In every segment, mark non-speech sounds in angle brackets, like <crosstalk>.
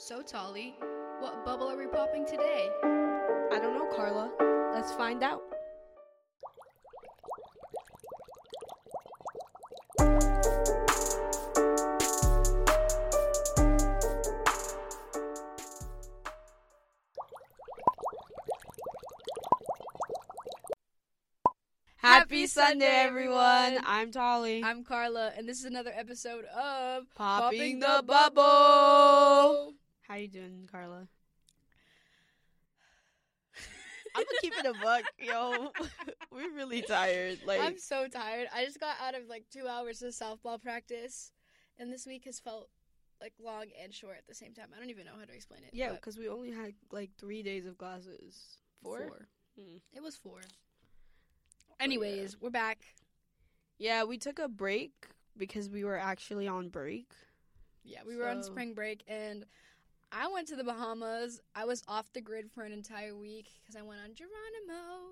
So, Tolly, what bubble are we popping today? I don't know, Carla. Let's find out. Happy Sunday, everyone. I'm Tolly. I'm Carla, and this is another episode of popping the bubble. How you doing, Carla? I'm gonna keep it a buck, yo. <laughs> We're really tired. Like I'm so tired. I just got out of like two hours of softball practice, and this week has felt like long and short at the same time. I don't even know how to explain it. yeah, because we only had like three days of classes. Four. Hmm. It was four. Anyways, we're back. Yeah, we took a break because we were actually on break. Yeah, we were on spring break, and I went to the Bahamas. I was off the grid for an entire week because I went on Geronimo.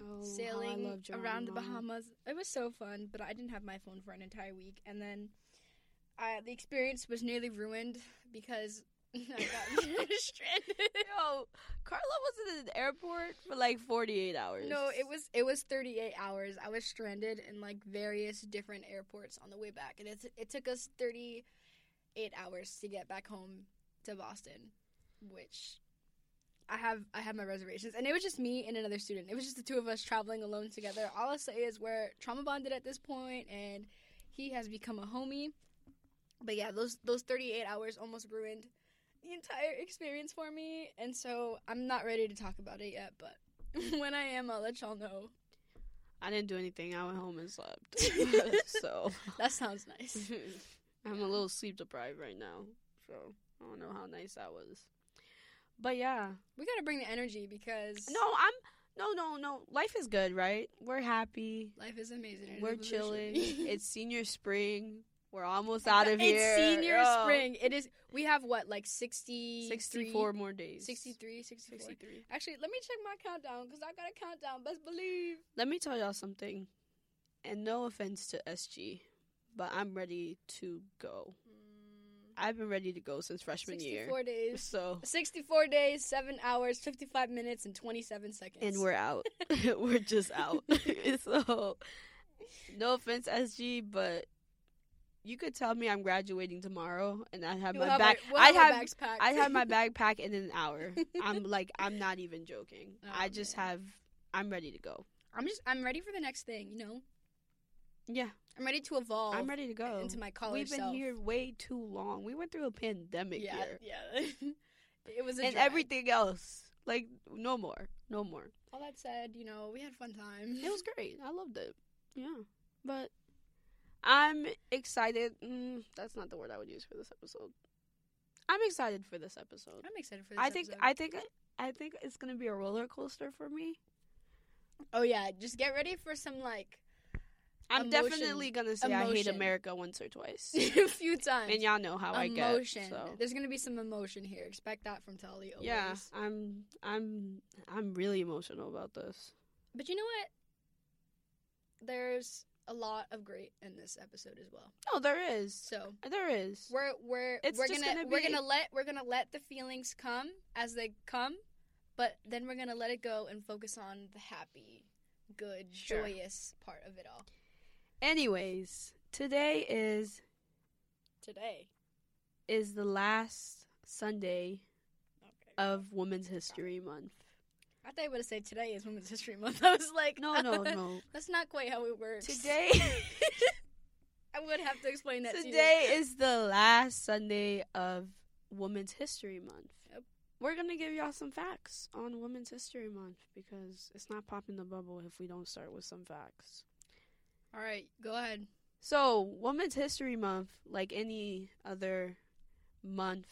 Oh, sailing around the Bahamas. It was so fun, but I didn't have my phone for an entire week, and then I, the experience was nearly ruined because <laughs> I got <laughs> stranded. Yo, Carla was in the airport for like 48 hours. No, it was it was 38 hours. I was stranded in like various different airports on the way back, and it it took us 38 hours to get back home to Boston, which. I have I have my reservations, and it was just me and another student. It was just the two of us traveling alone together. All I'll say is we're trauma bonded at this point, and he has become a homie. But yeah, those those 38 hours almost ruined the entire experience for me, and so I'm not ready to talk about it yet. But <laughs> when I am, I'll let y'all know. I didn't do anything. I went home and slept. <laughs> <laughs> so That sounds nice. I'm a little sleep deprived right now. So I don't know how nice that was. But yeah. We gotta bring the energy because No, I'm no no no. Life is good, right? We're happy. life is amazing. We're chilling. <laughs> it's senior spring. We're almost out of here. It's senior Yo. spring. It is. We have what like 60, 64 more days. 63, 64. 63. Actually, let me check my countdown because I got a countdown. Best believe. Let me tell y'all something. And no offense to SG, but I'm ready to go. I've been ready to go since freshman year. 64 days. So 64 days, 7 hours, 55 minutes, and 27 seconds. and we're out. <laughs> <laughs> we're just out. <laughs> so no offense, SG, but you could tell me I'm graduating tomorrow, and I have We'll my have bag. we'll I'd have have. I'd have my backpack in an hour. I'm like I'm not even joking. Oh, I just man. have. I'm ready to go. I'm just. I'm ready for the next thing. You know. Yeah, I'm ready to evolve. I'm ready to go. into my college We've been self. here way too long. We went through a pandemic Yeah, here, yeah. <laughs> it was a and drag. everything else. Like no more, no more. All that said, you know, we had fun time. It was great. I loved it. Yeah. But I'm excited. Mm, that's not the word I would use for this episode. I'm excited for this episode. I'm excited for this. I think episode. I think I think it's going to be a roller coaster for me. Oh yeah, just get ready for some like I'm Emotion. definitely going to say I hate Emotion. America once or twice. <laughs> a few times. and y'all know how I get. emotion. So. There's gonna be some emotion here. Expect that from Tolly. Always. Yeah, I'm I'm I'm really emotional about this. But you know what? There's a lot of great in this episode as well. Oh, there is. So There is. we're we're It's we're gonna, gonna we're gonna let we're gonna let the feelings come as they come, but then we're gonna let it go and focus on the happy, good, Sure. joyous part of it all. Anyways, today is Today. is the last Sunday Okay. of Women's History Month. I thought you would have said today is Women's History Month. <laughs> I was like, No, no, <laughs> no. That's not quite how it works. Today <laughs> I would have to explain that to you. Today is the last Sunday of Women's History Month. Yep. We're going to give y'all some facts on Women's History Month because it's not popping the bubble if we don't start with some facts. All right, go ahead. So, Women's History Month, like any other month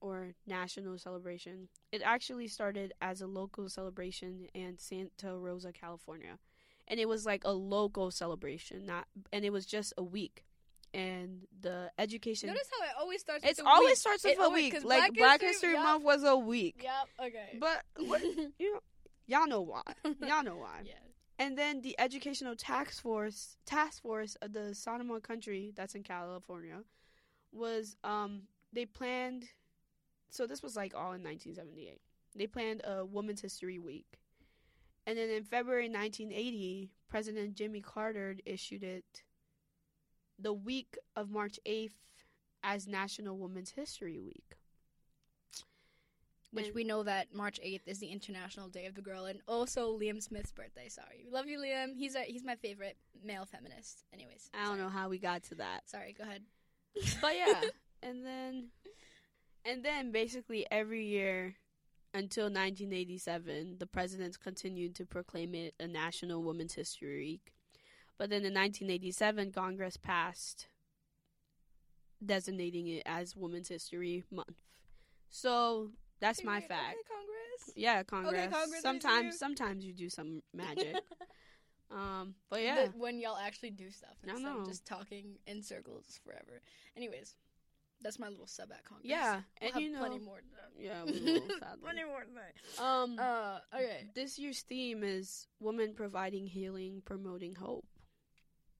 or national celebration, it actually started as a local celebration in Santa Rosa, California. And it was like a local celebration, not and it was just a week. And the education Notice how it always starts. a always week. starts with It a always- week. Like Black, History, yup, Month was a week. Yep. Okay. But what, <laughs> you know, y'all know why. <laughs> Y'all know why. yeah. And then the Educational Task Force Task Force of the Sonoma County, that's in California, was um they planned so this was like all in 1978. They planned a Women's History Week. And then in February 1980, President Jimmy Carter issued it the week of March 8th as National Women's History Week. Which And- we know that March 8th is the International Day of the Girl and also Liam Smith's birthday. Sorry. We love you, Liam. He's a, he's my favorite male feminist. Anyways. I don't sorry. know how we got to that. Sorry, go ahead. <laughs> But yeah, and then and then basically every year until 1987, the presidents continued to proclaim it a National Women's History Week. But then in 1987, Congress passed designating it as Women's History Month. So that's my Okay, fact. Okay, Congress. Yeah, Congress. Congress, I you. sometimes, sometimes you do some <laughs> magic. um, but yeah, The- when y'all actually do stuff instead of just talking in circles forever. Anyways, that's my little sub at Congress. yeah, We'll and you know, <laughs> plenty more. Yeah, we will, plenty more. Um, Uh, okay. this year's theme is women providing healing, promoting hope,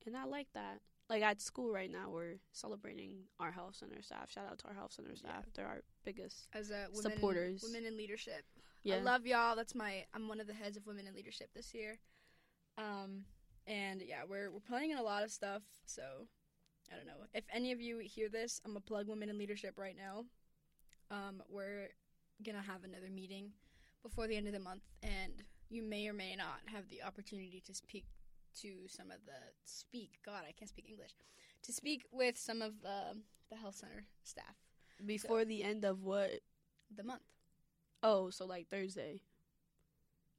and I like that. Like at school right now, we're celebrating our health center staff. Shout out to our health center staff; they're our biggest. As a women Supporters. women in leadership. Yeah, I love y'all. That's my. I'm one of the heads of women in leadership this year. Um, and yeah, we're we're planning a lot of stuff. So, I don't know if any of you hear this. I'm gonna plug women in leadership right now. Um, we're gonna have another meeting before the end of the month, and you may or may not have the opportunity to speak to some of the speak. God, I can't speak English. To speak with some of the the health center staff. before the end of what? The month. Oh, so like Thursday.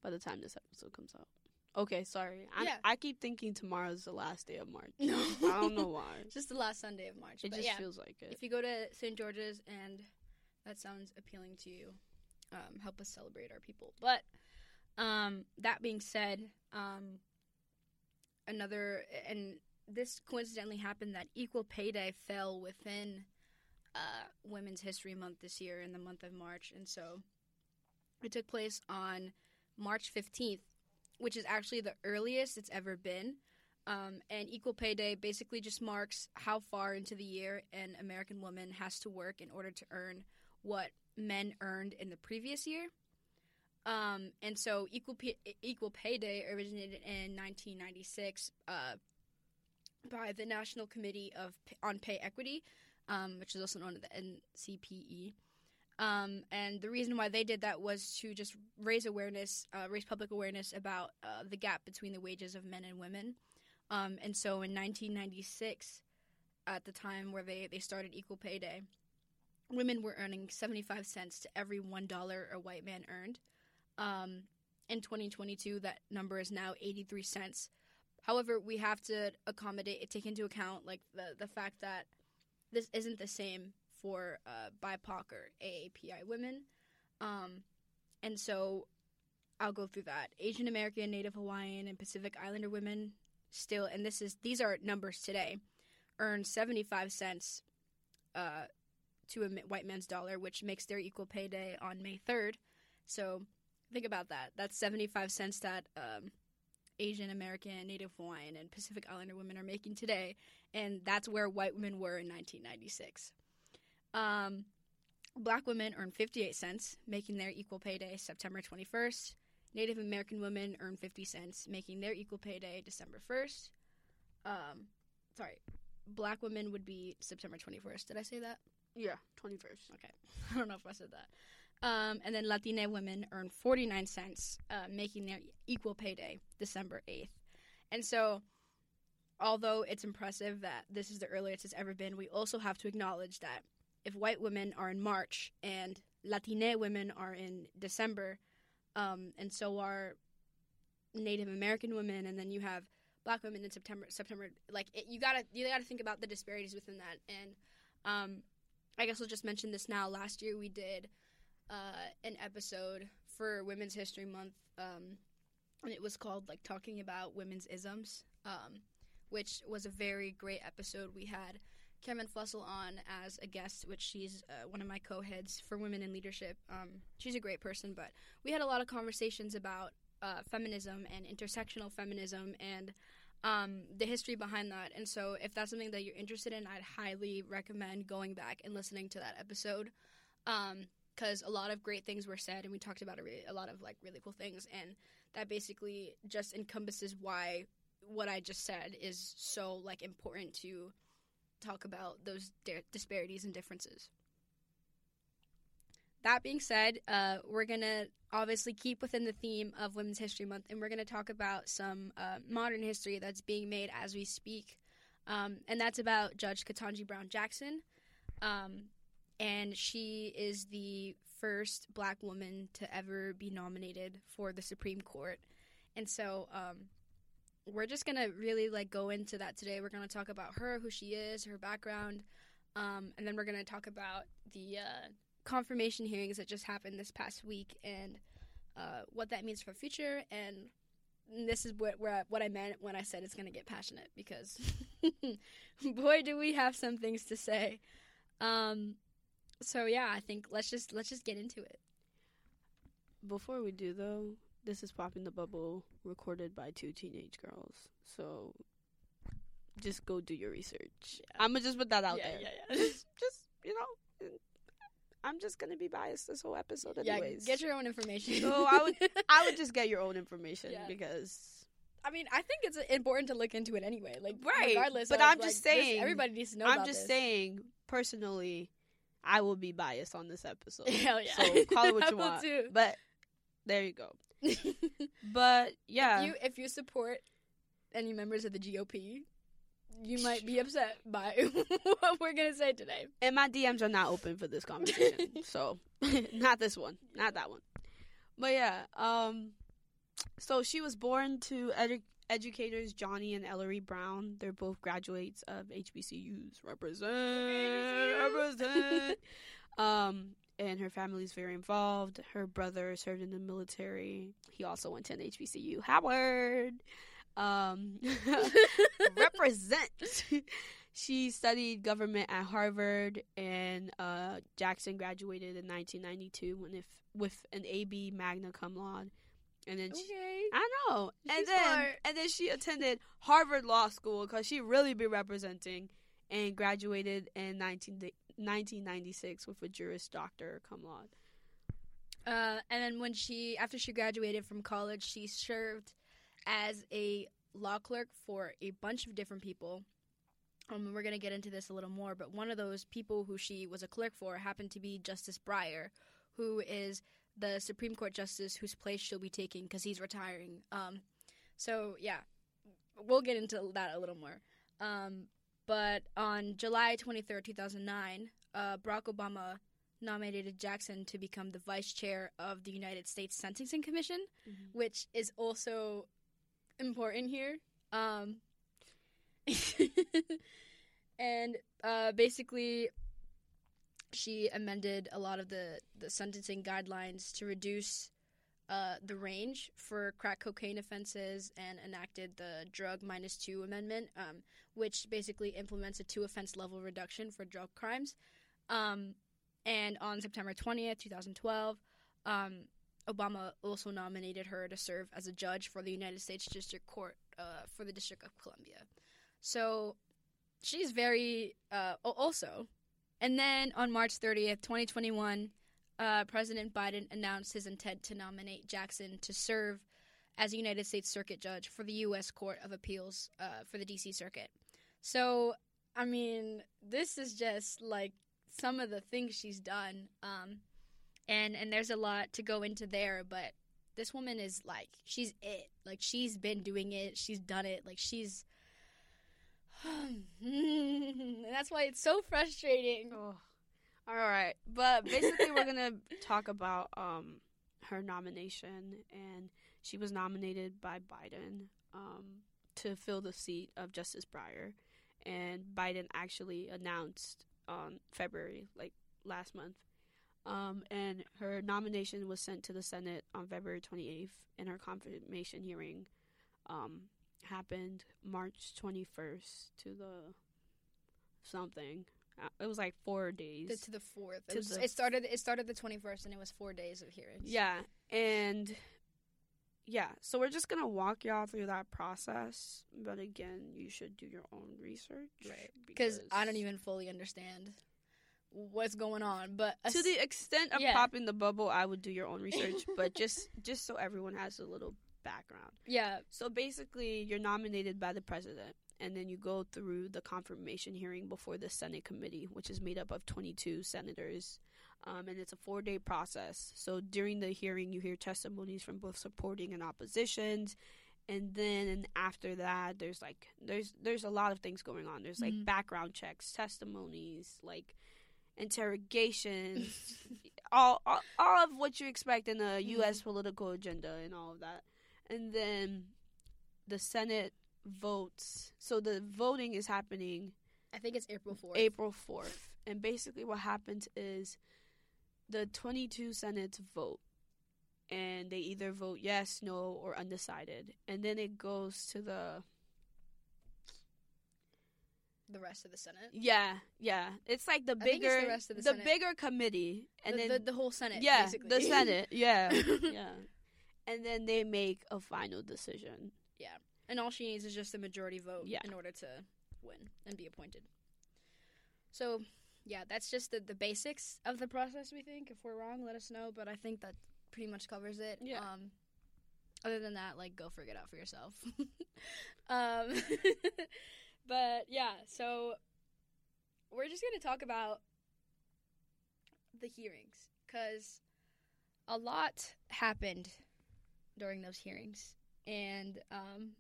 By the time this episode comes out. Okay, sorry. I Yeah. I keep thinking tomorrow's the last day of March. No, I don't know why. <laughs> Just the last Sunday of March. It just yeah. feels like it. if you go to St. George's and that sounds appealing to you, um, help us celebrate our people. But um, that being said, um, another and this coincidentally happened that Equal Pay Day fell within uh, Women's History Month this year in the month of March, and so it took place on March fifteenth, which is actually the earliest it's ever been. Um, and Equal Pay Day basically just marks how far into the year an American woman has to work in order to earn what men earned in the previous year. Um, and so Equal Pay, Equal Pay Day originated in 1996 uh, by the National Committee of on Pay Equity, um, which is also known as the NCPE. Um, and the reason why they did that was to just raise awareness, uh, raise public awareness about uh, the gap between the wages of men and women. Um, and so in 1996, at the time where they, they started Equal Pay Day, women were earning 75 cents to every $1 a white man earned. Um, in 2022, that number is now 83 cents. However, we have to accommodate, take into account like the, the fact that this isn't the same for uh, BIPOC or AAPI women. Um, and so I'll go through that. Asian American, Native Hawaiian, and Pacific Islander women still, and this is these are numbers today, earn 75 cents uh, to a white man's dollar, which makes their equal pay day on May 3rd. So think about that. That's 75 cents that um, Asian American, Native Hawaiian, and Pacific Islander women are making today, and that's where white women were in 1996. Um, black women earn 58 cents, making their equal pay day September 21st. Native American women earn 50 cents, making their equal pay day December 1st. Um, sorry, black women would be September 21st. Did I say that? yeah, 21st. Okay. <laughs> I don't know if I said that. Um, and then Latina women earn 49 cents, uh, making their equal payday December 8th. And so, although it's impressive that this is the earliest it's ever been, we also have to acknowledge that if white women are in March and Latina women are in December, um, and so are Native American women, and then you have black women in September. September, like it, you gotta you gotta think about the disparities within that. And um, I guess I'll just mention this now. Last year we did uh, an episode for Women's History Month, um, and it was called like talking about women's isms, um, which was a very great episode. We had Kevin Fussell on as a guest, which she's uh, one of my co-heads for Women in Leadership. Um, she's a great person, but we had a lot of conversations about uh, feminism and intersectional feminism and um, the history behind that. And so, if that's something that you're interested in, I'd highly recommend going back and listening to that episode. Um, because a lot of great things were said, and we talked about a, a lot of like really cool things, and that basically just encompasses why what I just said is so like important to talk about those di- disparities and differences. That being said, uh, we're gonna obviously keep within the theme of Women's History Month, and we're gonna talk about some uh, modern history that's being made as we speak, um, and that's about Judge Ketanji Brown Jackson, um, and she is the first Black woman to ever be nominated for the Supreme Court, and so um, we're just gonna really like go into that today. We're gonna talk about her, who she is, her background, um, and then we're gonna talk about the uh, confirmation hearings that just happened this past week and uh, what that means for the future. And this is what where I, what I meant when I said it's gonna get passionate because <laughs> boy, do we have some things to say. Um, so yeah, I think let's just let's just get into it. Before we do though, this is popping the bubble recorded by two teenage girls. So just go do your research. I'm gonna just put that out Yeah, there. yeah, yeah. just, just you know, I'm just gonna be biased this whole episode, anyways. Yeah, get your own information. So I would, I would just get your own information Yeah. because I mean, I think it's important to look into it anyway. Like, Right, regardless. but I'm like, just saying- everybody needs to know. I'm just this. saying personally, I will be biased on this episode. <laughs> Hell yeah. So call it what <laughs> you want. too. But there you go. <laughs> But yeah, If you if you support any members of the GOP, you might be upset by what we're gonna say today. and my DMs are not open for this conversation. so not this one, not that one. But yeah, um, so she was born to edu- educators Johnny and Ellery Brown. They're both graduates of HBCUs. Represent, represent. <laughs> Um, and her family's very involved. Her brother served in the military. He also went to an HBCU. Howard. Um, <laughs> represent. <laughs> she studied government at Harvard, and uh, Jackson graduated in 1992 when if, with an AB magna cum laude. And then she, Okay. I know. And then smart. and then she attended Harvard Law School because she really be representing and graduated in 19, 1996 with a Juris Doctor cum laude. Uh, and then when she after she graduated from college, she served as a law clerk for a bunch of different people. Um, we're gonna get into this a little more, but one of those people who she was a clerk for happened to be Justice Breyer, who is the Supreme Court justice whose place she'll be taking because he's retiring. Um, so yeah, we'll get into that a little more. Um, but on July twenty third, two thousand nine, uh, Barack Obama nominated Jackson to become the vice chair of the United States Sentencing Commission, which is also important here. Um, <laughs> and uh, basically, she amended a lot of the, the sentencing guidelines to reduce uh, the range for crack cocaine offenses and enacted the drug minus two amendment, um, which basically implements a two offense level reduction for drug crimes. Um, and on September 20th, 2012, um, Obama also nominated her to serve as a judge for the United States District Court uh, for the District of Columbia. So she's very uh, also. And then on March 30th, 2021, uh, President Biden announced his intent to nominate Jackson to serve as a United States Circuit Judge for the U.S. Court of Appeals uh, for the D.C. Circuit. So, I mean, this is just like some of the things she's done. Um, and and there's a lot to go into there, but this woman is like she's it. Like she's been doing it. She's done it. Like she's. And <laughs> that's why it's so frustrating. Oh. All right, but basically we're gonna <laughs> talk about um her nomination, and she was nominated by Biden um to fill the seat of Justice Breyer, and Biden actually announced on February, like last month, um, and her nomination was sent to the Senate on February twenty eighth, and her confirmation hearing um happened March twenty first to the something. Uh, It was like four days. The, to the fourth. It, was, the- it started. It started the twenty first, and it was four days of hearings. Yeah, and yeah, so we're just gonna walk y'all through that process. But again, you should do your own research, Right. Because I don't even fully understand what's going on. But to the extent of yeah. popping the bubble, I would do your own research, but just just so everyone has a little background. yeah, So basically, you're nominated by the president, and then you go through the confirmation hearing before the Senate committee, which is made up of 22 senators. Um, and it's a four day process. So during the hearing, you hear testimonies from both supporting and oppositions. And then after that, there's like there's there's a lot of things going on. There's like Mhm. background checks, testimonies, like interrogations, <laughs> all, all all of what you expect in a U.S. political agenda and all of that. And then the Senate votes. So the voting is happening I think it's April fourth. April 4th. And basically, what happens is the 22 Senates vote. And they either vote yes, no, or undecided. And then it goes to the. The rest of the Senate. Yeah, yeah. It's like the I think it's bigger. the the Senate. bigger committee. And the, then. the, the whole Senate. yeah, basically. the Senate. Yeah, <laughs> yeah. And then they make a final decision. Yeah. And all she needs is just a majority vote Yeah. in order to win and be appointed. So, yeah, that's just the, the basics of the process. We think if we're wrong, let us know. But I think that pretty much covers it. Yeah. Um, other than that, like go figure it out for yourself. <laughs> um, <laughs> but yeah, so we're just gonna talk about the hearings because a lot happened during those hearings, and um,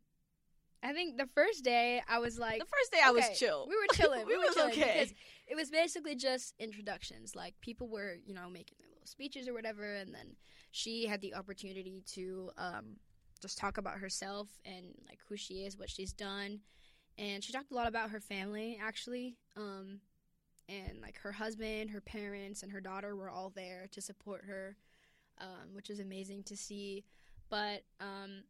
I think the first day I was like, The first day I was chill. We were chilling. We It <laughs> were chilling okay. because it was basically just introductions. Like people were, you know, making their little speeches or whatever, and then she had the opportunity to um, just talk about herself and like who she is, what she's done, and she talked a lot about her family actually. Um, and like her husband, her parents, and her daughter were all there to support her, um, which was amazing to see. But um,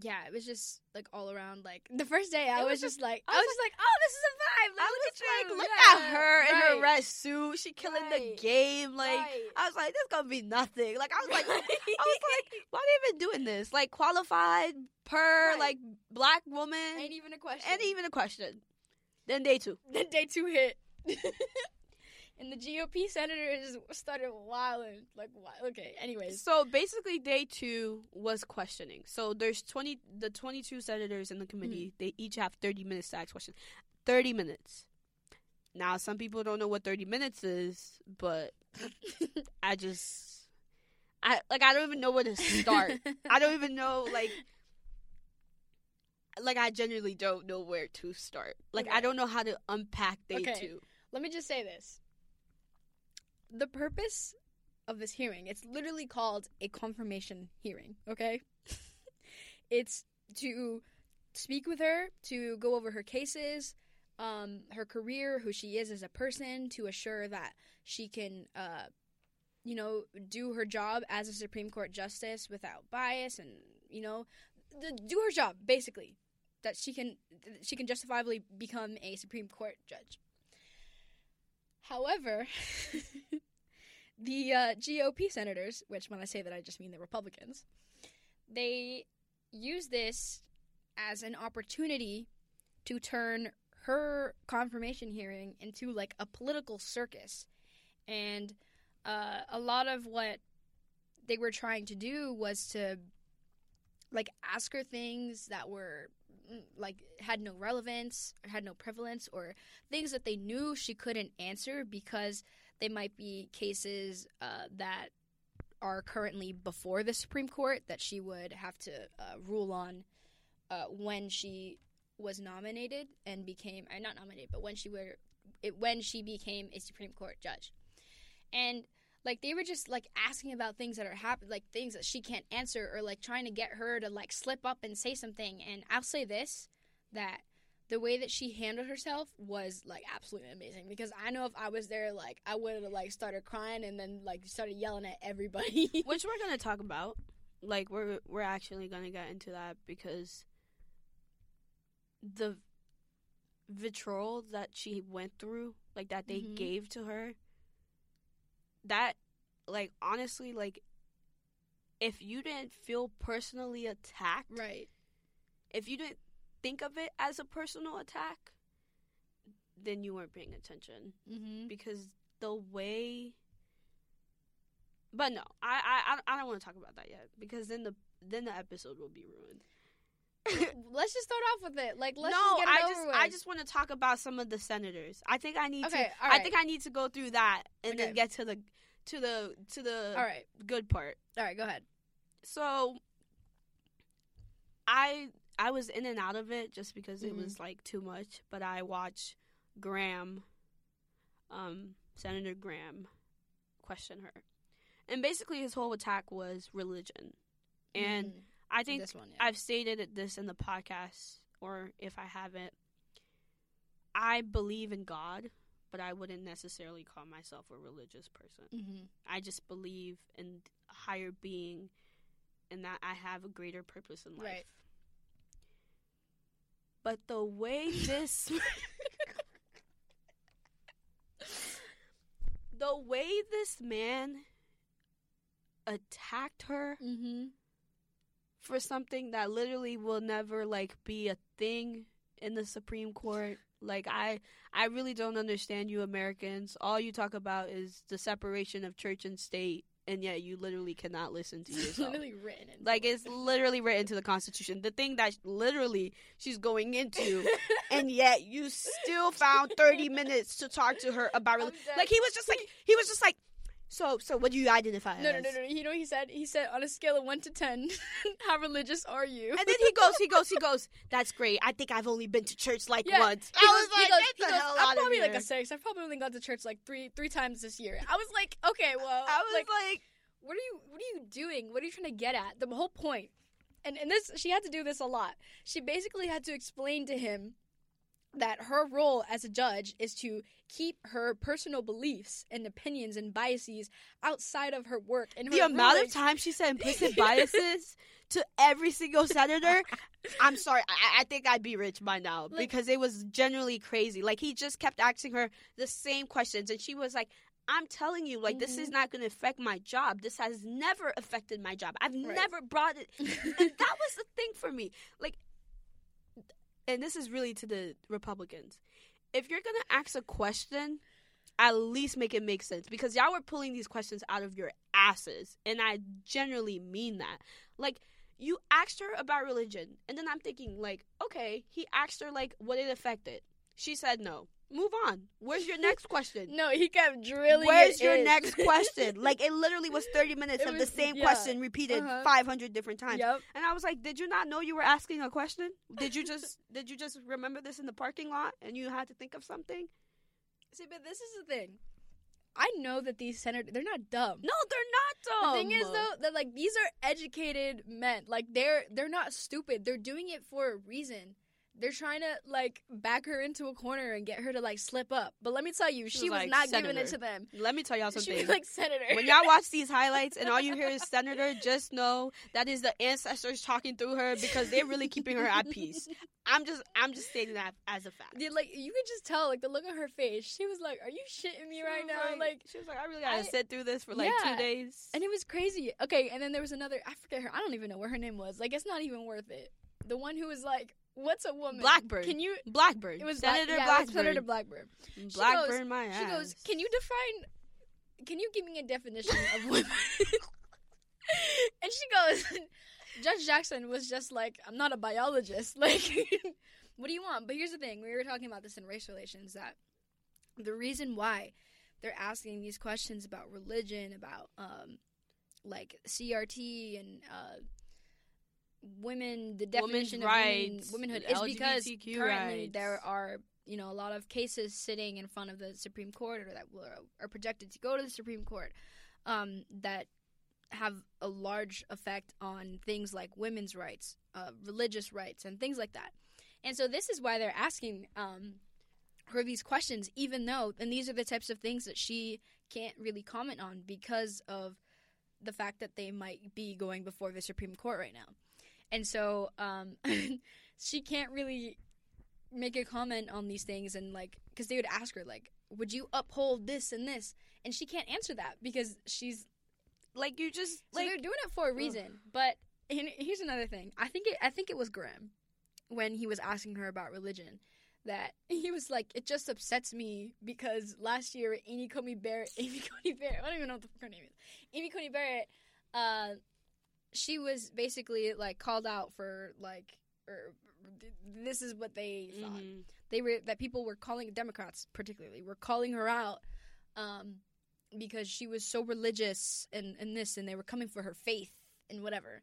yeah, it was just like all around. Like the first day, I was, was just like, I was just like, oh, this is a vibe. Like, I look was at you. like, look Yeah, at her in her red suit. She killing Right. the game. Like right. I was like, this gonna be nothing. Like I was like, I was like, <laughs> why are they even doing this? Like qualified per Right. like black woman, ain't even a question. and even a question. Then day two. then day two hit. <laughs> and the GOP senators started wilding. Like, wi- okay, anyways. So basically, day two was questioning. So there's twenty, the twenty-two senators in the committee. Mm-hmm. They each have thirty minutes to ask questions. Thirty minutes. Now, some people don't know what thirty minutes is, but <laughs> I just, I like, I don't even know where to start. I don't even know like like I genuinely don't know where to start. Like I don't know how to unpack day Okay. two. Let me just say this. The purpose of this hearing, it's literally called a confirmation hearing, okay? <laughs> it's to speak with her, to go over her cases, um, her career, who she is as a person, to assure that she can, uh, you know, do her job as a Supreme Court justice without bias, and you know, th- do her job basically. That she can, she can justifiably become a Supreme Court judge. However, <laughs> the uh, GOP senators, which when I say that I just mean the Republicans, they use this as an opportunity to turn her confirmation hearing into like a political circus. And uh, a lot of what they were trying to do was to like ask her things that were mm, like had no relevance had no prevalence or things that they knew she couldn't answer because they might be cases uh, that are currently before the Supreme Court that she would have to uh, rule on uh, when she was nominated and became uh, not nominated, but when she were it, when she became a Supreme Court judge, and like they were just like asking about things that are happening, like things that she can't answer, or like trying to get her to like slip up and say something. And I'll say this that the way that she handled herself was like absolutely amazing because I know if I was there, like I would have like started crying and then like started yelling at everybody. <laughs> Which we're gonna talk about. Like we're we're actually gonna get into that because the vitriol that she went through, like that they Mhm. gave to her, that like honestly, like if you didn't feel personally attacked, right. if you didn't think of it as a personal attack, then you weren't paying attention Mm-hmm. because the way. But no, I I I- don't want to talk about that yet because then the then the episode will be ruined. <laughs> let's just start off with it. Like, let's no, just get it I over just with. I just want to talk about some of the senators. I think I need okay. to. Right. I think I need to go through that and Okay. then get to the to the to the all right. good part. All right. Go ahead. So I I was in and out of it just because it Mhm. was like too much, but I watched Graham um Senator Graham question her. And basically his whole attack was religion. And Mhm. I think one. Yeah. I've stated this in the podcast, or if I haven't, I believe in God, but I wouldn't necessarily call myself a religious person. mm-hmm. I just believe in a higher being and that I have a greater purpose in life. Right. But the way <laughs> this the way this man attacked her Mm-hmm. for something that literally will never like be a thing in the Supreme Court. Like I I really don't understand you Americans. All you talk about is the separation of church and state and yet you literally cannot listen to <laughs> It's yourself. literally written. in like it's literally written to the constitution. The thing that literally she's going into <laughs> and yet you still found 30 minutes to talk to her about I'm reli- dead. like he was just like he was just like so so what do you identify as? No, no, no, no. You know he said? He said on a scale of one to ten, <laughs> how religious are you? And then he goes, he goes, he goes. That's great. I think I've only been to church like Yeah. once. He I goes, was he like, goes, get he goes, hell I'm probably like a six. I've probably only gone to church like three three times this year. I was like, okay, well, I was like, like, what are you what are you doing? What are you trying to get at? The whole point. And and this she had to do this a lot. She basically had to explain to him that her role as a judge is to keep her personal beliefs and opinions and biases outside of her work and the her amount of time she said <laughs> implicit biases to every single senator. I'm sorry. I, I think I'd be rich by now Like- because it was generally crazy. Like he just kept asking her the same questions, and she was like. I'm telling you, like, this is Mhm. not going to affect my job. This has never affected my job. I've Right. never brought it. <laughs> and that was the thing for me. Like, and this is really to the Republicans. If you're gonna ask a question, at least make it make sense because y'all were pulling these questions out of your asses, and I generally mean that. Like, you asked her about religion, and then I'm thinking, like, okay, he asked her like what it affected. She said no. Move on. Where's your next question? <laughs> no, he kept drilling. Where's your in. next <laughs> question? Like it literally was 30 minutes It of was- the same yeah. question repeated Uh-huh. 500 different times. Yep. And I was like, "Did you not know you were asking a question? Did you just <laughs> did you just remember this in the parking lot and you had to think of something?" See, but this is the thing. I know that these senators, they're not dumb. No, they're not dumb. The thing is though that like these are educated men. Like they're they're not stupid. They're doing it for a reason. They're trying to like back her into a corner and get her to like slip up. But let me tell you, She she, was was, like, not giving it to them. Let me tell y'all <laughs> something. She was like senator. when y'all watch these highlights and all you hear is <laughs> senator, just know that is the ancestors talking through her because they're really keeping her at peace. I'm just I'm just stating that as a fact. Yeah, like you could just tell, like the look on her face. She was like, "Are you shitting me She right now?" Like, she was like, I really gotta I- sit through this for like Yeah. two days. and it was crazy. Okay, and then there was another. I forget her. I don't even know what her name was. Like, it's not even worth it. The one who was like, "What's a woman?" Blackbird. Can you? Blackbird? It was Senator Black, yeah, Blackburn. Senator Blackburn. Blackburn, my ass. She goes, "Can you define? Can you give me a definition of <laughs> women?" <laughs> and she goes, <laughs> "Judge Jackson was just like, I'm not a biologist. Like, what do you want?" But here's the thing: we were talking about this in race relations. That the reason why they're asking these questions about religion, about um, like CRT and uh, women, the definition Women's of rights, women, womanhood, is because currently rights. there are you know a lot of cases sitting in front of the Supreme Court or that are projected to go to the Supreme Court um, that have a large effect on things like women's rights, uh, religious rights, and things like that. And so this is why they're asking um, her these questions, even though, and these are the types of things that she can't really comment on because of the fact that they might be going before the Supreme Court right now. And so um, <laughs> she can't really make a comment on these things and like because they would ask her like would you uphold this and this? And she can't answer that because she's like you just so like they're doing it for a reason. But and here's another thing. I think it i think it was graham when he was asking her about religion that he was like, it just upsets me because last year Amy Coney Barrett, <laughs> Amy Coney Barrett, I don't even know what the fuck her name is, Amy Coney Barrett, uh, she was basically like called out for like, or this is what they thought Mhm. they were that people were calling Democrats particularly were calling her out um, because she was so religious and and this and they were coming for her faith and whatever.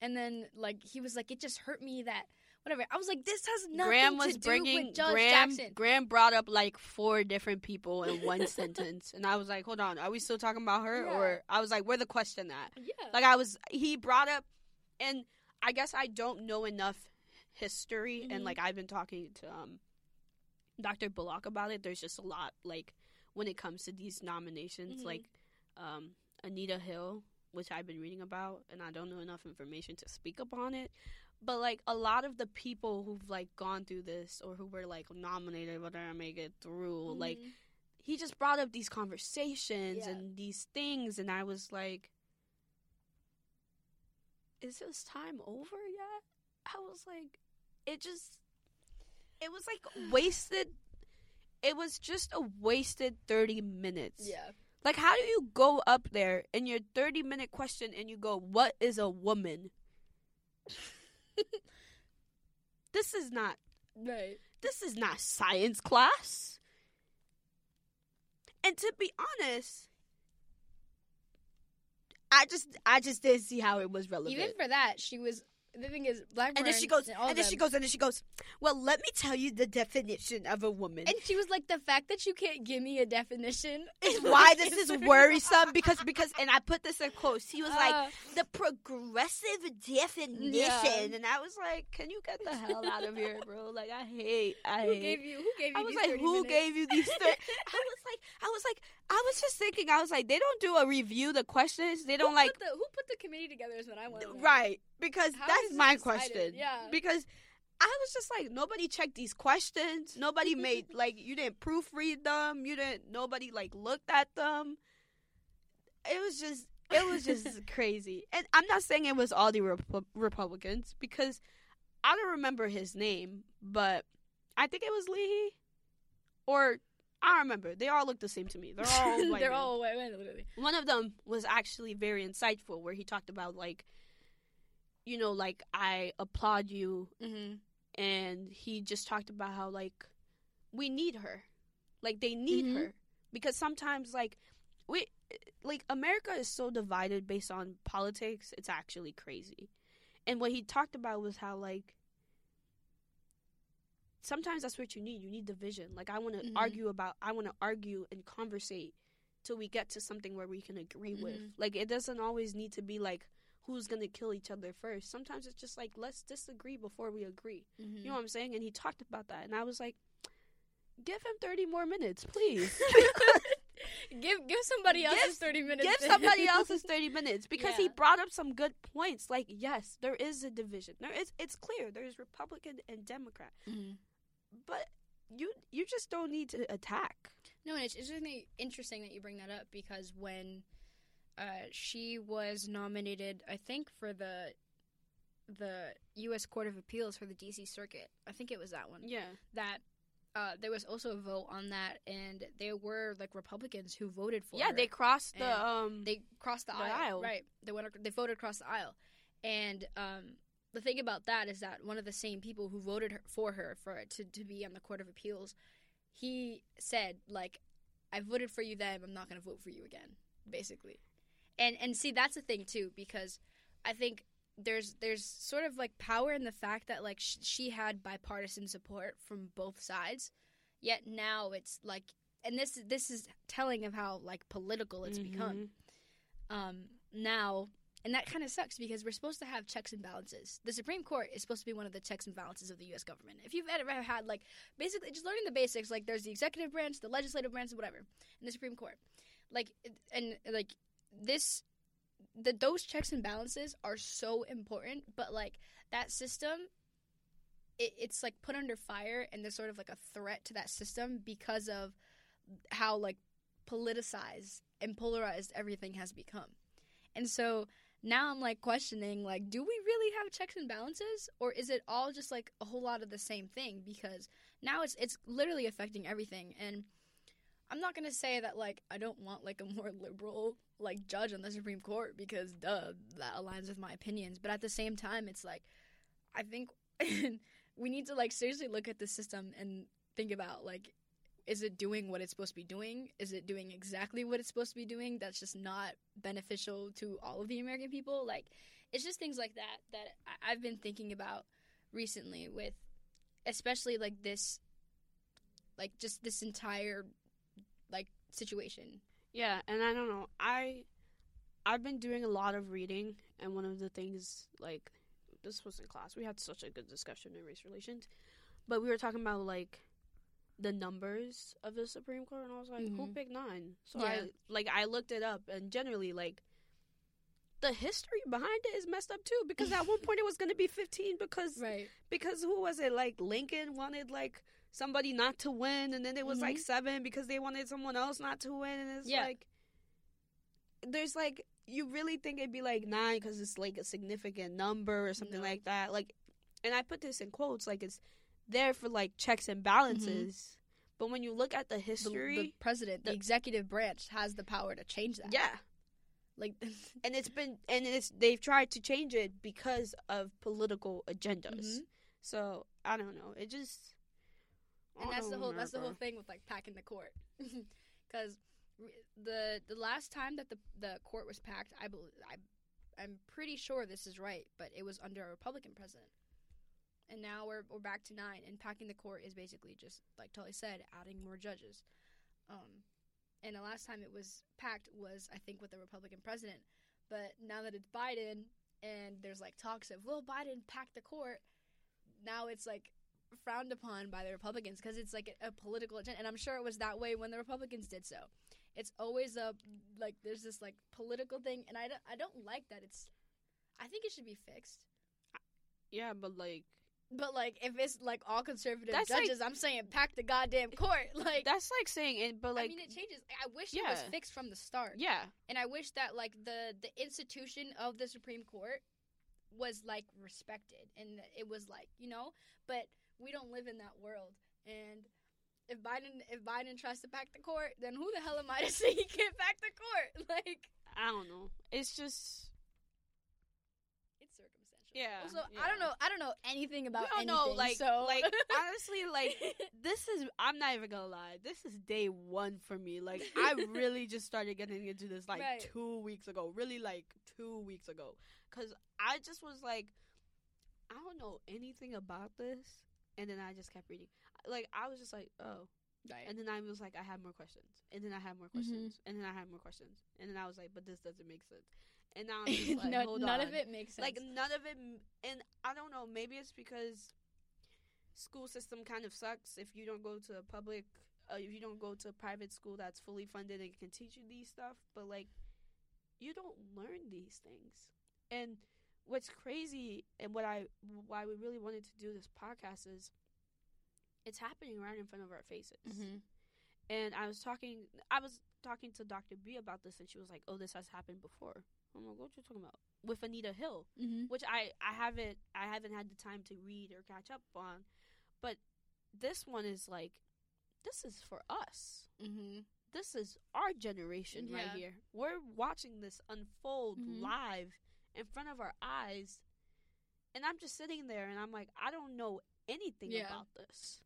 And then like he was like, it just hurt me that whatever. I was like, this has nothing Graham was to do bringing with Judge Graham. Jackson. Graham brought up like four different people in one <laughs> sentence, and I was like, "Hold on, are we still talking about her?" Yeah. Or I was like, "Where the question at?" Yeah, Like I was, he brought up, and I guess I don't know enough history, and Mhm. like I've been talking to um, Dr. Bullock about it. There's just a lot like when it comes to these nominations, Mhm. like um, Anita Hill, which I've been reading about, and I don't know enough information to speak upon it. But like a lot of the people who've like gone through this or who were like nominated but didn't make it through, like Mhm. he just brought up these conversations Yeah. and these things and I was like is this time over yet? I was like it just it was like <sighs> wasted it was just a wasted 30 minutes. yeah, Like how do you go up there in your 30 minute question and you go what is a woman? <laughs> this is not right. this is not science class. And to be honest, I just I just didn't see how it was relevant. Even for that, she was. The thing is, Blackburn and then she goes, all and then she goes, and then she goes. Well, let me tell you the definition of a woman. and she was like, the fact that you can't give me a definition <laughs> is why this is worrisome because because and I put this in quotes. He was like Uh, the progressive definition, Yeah. and I was like, "Can you get the hell out of here, bro?" Like I hate, I who hate. gave you? Who gave you? I was like, who minutes? gave you these? Thir-? <laughs> I was like, I was like, I was just thinking, I was like, they don't do a review the questions. They don't who like put the, who put the committee together is what I want. right because How that's my decided? question. Yeah. because. I was just like nobody checked these questions. Nobody made <laughs> like you didn't proofread them. You didn't. Nobody like looked at them. It was just it was just <laughs> crazy. And I'm not saying it was all the Repu- Republicans because I don't remember his name, but I think it was Leahy or I remember. They all look the same to me. They're all <laughs> white They're men. all white men, literally. One of them was actually very insightful, where he talked about like, you know, like I applaud you, Mm-hmm. and he just talked about how like we need her, like they need Mhm. her because sometimes like we like America is so divided based on politics. It's actually crazy, and what he talked about was how like. Sometimes that's what you need. You need division. Like I want to Mhm. argue about. I want to argue and conversate till we get to something where we can agree with. Mhm. Like it doesn't always need to be like who's gonna kill each other first. Sometimes it's just like let's disagree before we agree. Mm-hmm. You know what I'm saying? And he talked about that, and I was like, give him 30 more minutes, please. <laughs> <laughs> give give somebody else Give- his thirty minutes. give somebody else's <laughs> 30 minutes because he brought up some good points. Like yes, there is a division. There is. It's clear there's Republican and Democrat, Mhm. But you you just don't need to attack. No, and it's interesting, interesting that you bring that up because when uh, she was nominated, I think for the the U.S. Court of Appeals for the D.C. Circuit, I think it was that one. Yeah. That uh, there was also a vote on that, and there were like Republicans who voted for. Yeah, her. they crossed the um. they crossed the, the aisle. aisle. Right. They went. They voted across the aisle, and um, the thing about that is that one of the same people who voted her, for her for to to be on the Court of Appeals, he said like, "I voted for you then. I'm not going to vote for you again." Basically, and and see that's the thing too because I think there's there's sort of like power in the fact that like sh- she had bipartisan support from both sides, yet now it's like. And this this is telling of how like political it's become mhm. um, now, and that kind of sucks because we're supposed to have checks and balances. The Supreme Court is supposed to be one of the checks and balances of the U.S. government. If you've ever had like basically just learning the basics, like there's the executive branch, the legislative branch, whatever, and the Supreme Court, like and like this, the those checks and balances are so important. But like that system. It, it's like put under fire and there's sort of like a threat to that system because of how like politicized and polarized everything has become. And so now I'm like questioning like do we really have checks and balances or is it all just like a whole lot of the same thing? Because now it's it's literally affecting everything and I'm not going to say that like I don't want like a more <laughs> liberal like judge on the Supreme Court because duh that aligns with my opinions. But at the same time it's like I think <laughs> we need to like seriously look at the system and think about like is it doing what it's supposed to be doing? Is it doing exactly what it's supposed to be doing? That's just not beneficial to all of the American people. Like, it's just things like that that I've been thinking about recently with, especially like this, like just this entire, like situation. Yeah, and I don't know. I I've been doing a lot of reading, and one of the things like this was in class. We had such a good discussion in race relations, but we were talking about like the numbers of the Supreme Court, and I was like, who Mhm. picked nine? So Yeah. I like I looked it up, and generally like. The history behind it is messed up too because at one <laughs> point it was going to be 15 because Right. because who was it like Lincoln wanted like somebody not to win and then it was like Mhm. 7 because they wanted someone else not to win and it's Yeah. like there's like you really think it'd be like 9 cuz it's like a significant number or something No. like that like and I put this in quotes like it's there for like checks and balances. But when you look at the The, history the president, the, the- executive branch, has the power to change that. yeah. Like, <laughs> and it's been and it's they've tried to change it because of political agendas. Mhm. so I don't know. It just and that's the whole that's the whole thing with like packing the court. <laughs> Because the the last time that the the court was packed i believe i i'm pretty sure this is right but it was under a republican president and now we're we're back to nine and packing the court is basically just like Tolly said adding more judges um and the last time it was packed was i think with the republican president but now that it's biden and there's like talks of will biden pack the court now it's like frowned upon by the Republicans because it's like a, a political agenda, and I'm sure it was that way when the Republicans did so. It's always a like there's this like political thing, and I don't, I don't like that. It's I think it should be fixed, Yeah, but like but like if it's like all conservative That's like- judges, I'm saying pack the goddamn court. <laughs> Like that's like saying it, but like I mean, it changes. I wish it was fixed from the start, yeah, and I wish that like the the institution of the Supreme Court was like respected, and it was like you know, but we don't live in that world, and. If Biden if Biden tries to pack the court, then who the hell am I to <laughs> say he can't pack the court? <laughs> Like I don't know. It's just circumstantial. Yeah, Also, yeah. I don't know. I don't know anything about we don't anything. know. Like so like <laughs> honestly, like <laughs> this is. I'm not even gonna lie. This is day one for me. Like <laughs> I really just started getting into this like Right. two weeks ago. Really like two weeks ago, because I just was like, I don't know anything about this, and then I just kept reading. Like I was just like, oh. right. And then I was like, I have more questions. And then I have more Mm-hmm. questions. And then I have more questions. And then I was like, but this doesn't make sense. And now I'm <laughs> just like, no, hold none on. of it makes sense. Like none of it, and I don't know. Maybe it's because school system kind of sucks. If you don't go to a public, uh, if you don't go to a private school that's fully funded and can teach you these stuff, but like you don't learn these things. And what's crazy, and what I why we really wanted to do this podcast is, it's happening right in front of our faces mm-hmm. and I was talking I was talking to Dr. B about this and she was like, "Oh, this has happened before." I'm like, "What you talking about?" With Anita Hill, Mm-hmm. which I I haven't I haven't had the time to read or catch up on. But this one is like this is for us. Mm-hmm. This is our generation right here. We're watching this unfold Mhm. live in front of our eyes. And I'm just sitting there and I'm like, I don't know anything Yeah. about this.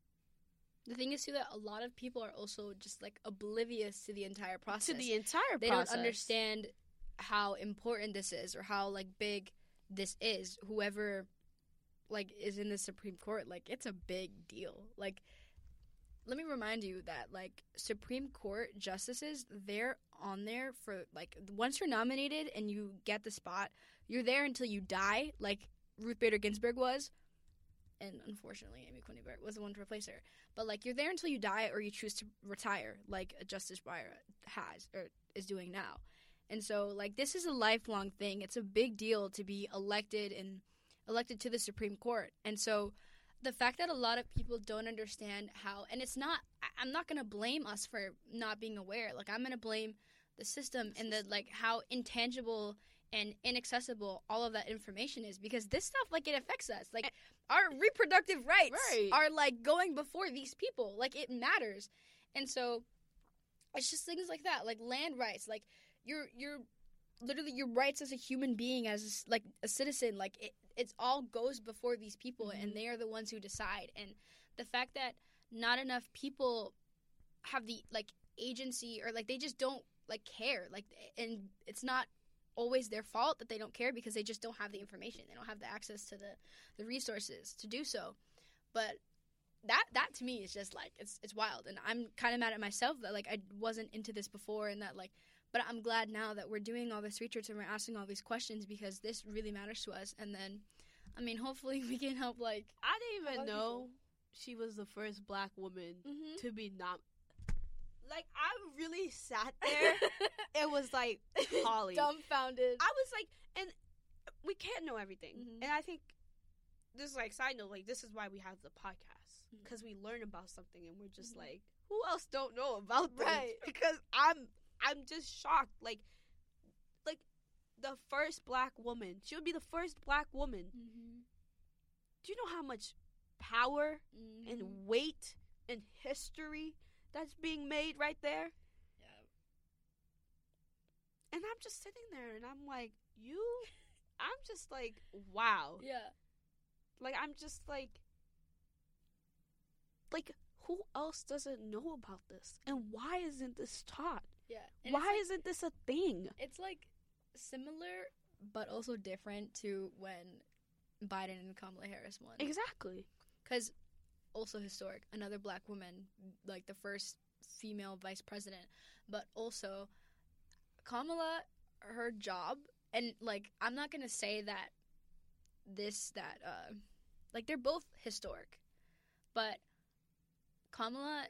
The thing is too that a lot of people are also just like oblivious to the entire process. To the entire process. they process. don't understand how important this is or how like big this is. Whoever like is in the Supreme Court, like it's a big deal. Like let me remind you that like Supreme Court justices, they're on there for like once you're nominated and you get the spot, you're there until you die, like Ruth Bader Ginsburg was. And unfortunately, Amy Coney Barrett was the one to replace her. But like you're there until you die or you choose to retire, like Justice Breyer has or is doing now. And so like this is a lifelong thing. It's a big deal to be elected and elected to the Supreme Court. And so the fact that a lot of people don't understand how and it's not I'm not going to blame us for not being aware. Like I'm going to blame the system and the like how intangible and inaccessible all of that information is because this stuff like it affects us like our reproductive rights Right. are like going before these people like it matters and so it's just things like that like land rights like your your literally your rights as a human being as like a citizen like it it's all goes before these people Mhm. and they are the ones who decide and the fact that not enough people have the like agency or like they just don't like care like and it's not always their fault that they don't care because they just don't have the information they don't have the access to the the resources to do so but that that to me is just like it's it's wild and i'm kind of mad at myself that like i wasn't into this before and that like but i'm glad now that we're doing all this research and we're asking all these questions because this really matters to us and then i mean hopefully we can help like I didn't even know she was the first black woman mm-hmm. to be nom. Like I really sat <laughs> there. it was like Holly. dumbfounded I was like, and we can't know everything. Mhm. And I think this is like side note. Like this is why we have the podcast because we learn about something and we're just Mhm. like, who else don't know about this? Right. <laughs> Because I'm I'm just shocked. Like like the first black woman. She would be the first black woman. mm-hmm. Do you know how much power Mm-hmm. and weight and history that's being made right there? yeah. And I'm just sitting there and I'm like, you I'm just like, wow. yeah Like I'm just like like who else doesn't know about this? And why isn't this taught? yeah And why like- isn't this a thing? it's like similar but also different to when Biden and Kamala Harris won. Exactly. Because also historic, another black woman, like the first female vice president, but also Kamala, her job, and like I'm not gonna say that this that uh like they're both historic, but Kamala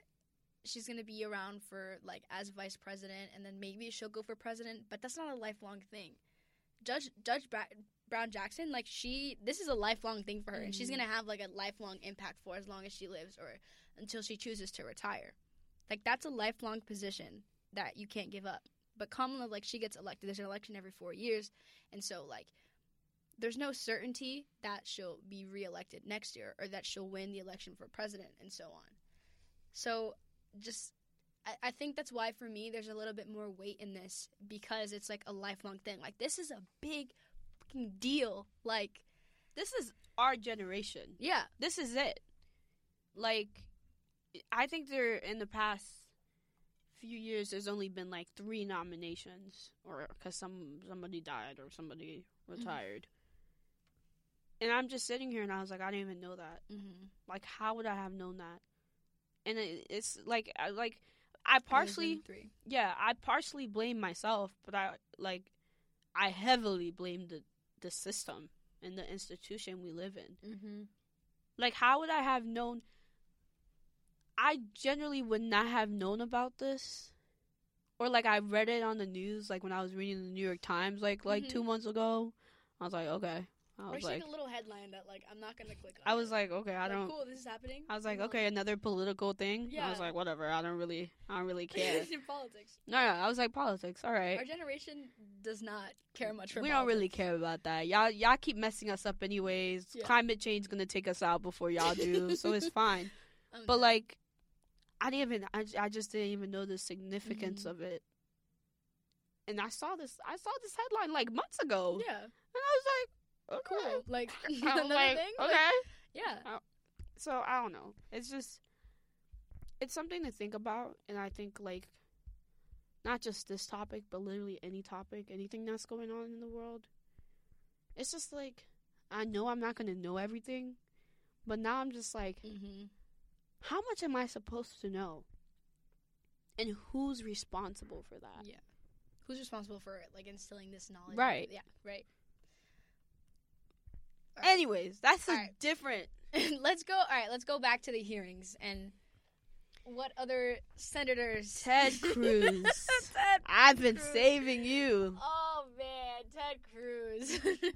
she's gonna be around for like as vice president and then maybe she'll go for president but that's not a lifelong thing. Judge judge Bra- brown jackson like she this is a lifelong thing for her and she's Mhm. gonna have like a lifelong impact for as long as she lives or until she chooses to retire like that's a lifelong position that you can't give up but kamala like she gets elected there's an election every four years and so like there's no certainty that she'll be reelected next year or that she'll win the election for president and so on so just I, I think that's why for me there's a little bit more weight in this because it's like a lifelong thing. Like this is a big fucking deal. Like This is our generation. yeah. This is it. Like I think there in the past few years there's only been like 3 nominations or cuz some somebody died or somebody retired. And I'm just sitting here and I was like I didn't even know that. Mm-hmm. Like, how would I have known that? And it, it's like, I, like, I partially, three. yeah, I partially blame myself, but I like, I heavily blame the the system and the institution we live in. Mm-hmm. Like, how would I have known? I generally would not have known about this, or like I read it on the news, like when I was reading the New York Times, like like Mhm. two months ago. I was like, okay. I was it's like, like a little headline that like I'm not gonna click on. I was like, okay, I Like, don't. Cool, this is happening. I was like, okay, another political thing. Yeah. I was like, whatever. I don't really, I don't really <laughs> care. politics. no, no. I was like, politics. All right. Our generation does not care much for. We don't really care about that. Y'all, y'all keep messing us up anyways. Yeah. Climate change is gonna take us out before y'all do, so it's <laughs> fine. But like, I didn't even, I, I just didn't even know the significance Mhm. of it. And I saw this, I saw this headline like months ago, yeah, and I was like, okay. cool. Like <laughs> <laughs> another like, thing. okay. Like, yeah. so I don't know. It's just it's something to think about and I think like not just this topic, but literally any topic, anything that's going on in the world. It's just like I know I'm not going to know everything, but now I'm just like Mm-hmm. how much am I supposed to know? And who's responsible for that? Yeah. Who's responsible for like instilling this knowledge? Right. Yeah. Right. Anyways, that's a different <laughs> let's go. All right, let's go back to the hearings and what other senators? Ted <laughs> Cruz. Ted. I've been Cruz. saving you. Oh man, Ted Cruz. <laughs>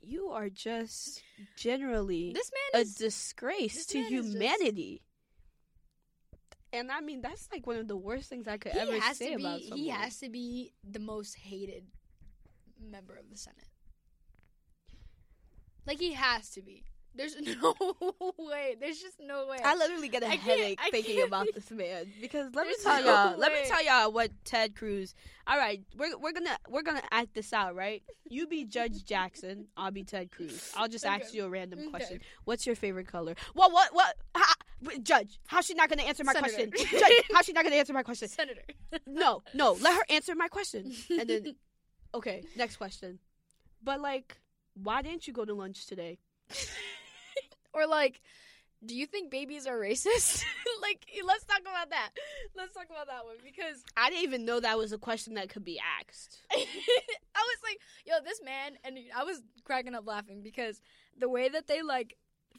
You are just generally this a man is. disgrace this to just- humanity. And I mean, that's like one of the worst things I could he ever has say to be. about someone. He has to be the most hated member of the Senate. Like he has to be. There's <laughs> no way. There's just no way. I literally get a I headache thinking about be- this man because let me tell no y'all. Let me tell y'all what Ted Cruz. All right, we're we're gonna we're gonna act this out, right? You be Judge Jackson. I'll be Ted Cruz. I'll just ask you a random Okay. question. What's your favorite color? What what what? Ha, Judge, how's she not gonna answer my Senator. question? <laughs> Judge, how's she not gonna answer my question? Senator. No, no, let her answer my question. And then, <laughs> okay, next question. But like, why didn't you go to lunch today? <laughs> or like, do you think babies are racist? <laughs> like, let's talk about that. Let's talk about that one because I didn't even know that was a question that could be asked. <laughs> I was like, yo, this man, and I was cracking up laughing because the way that they like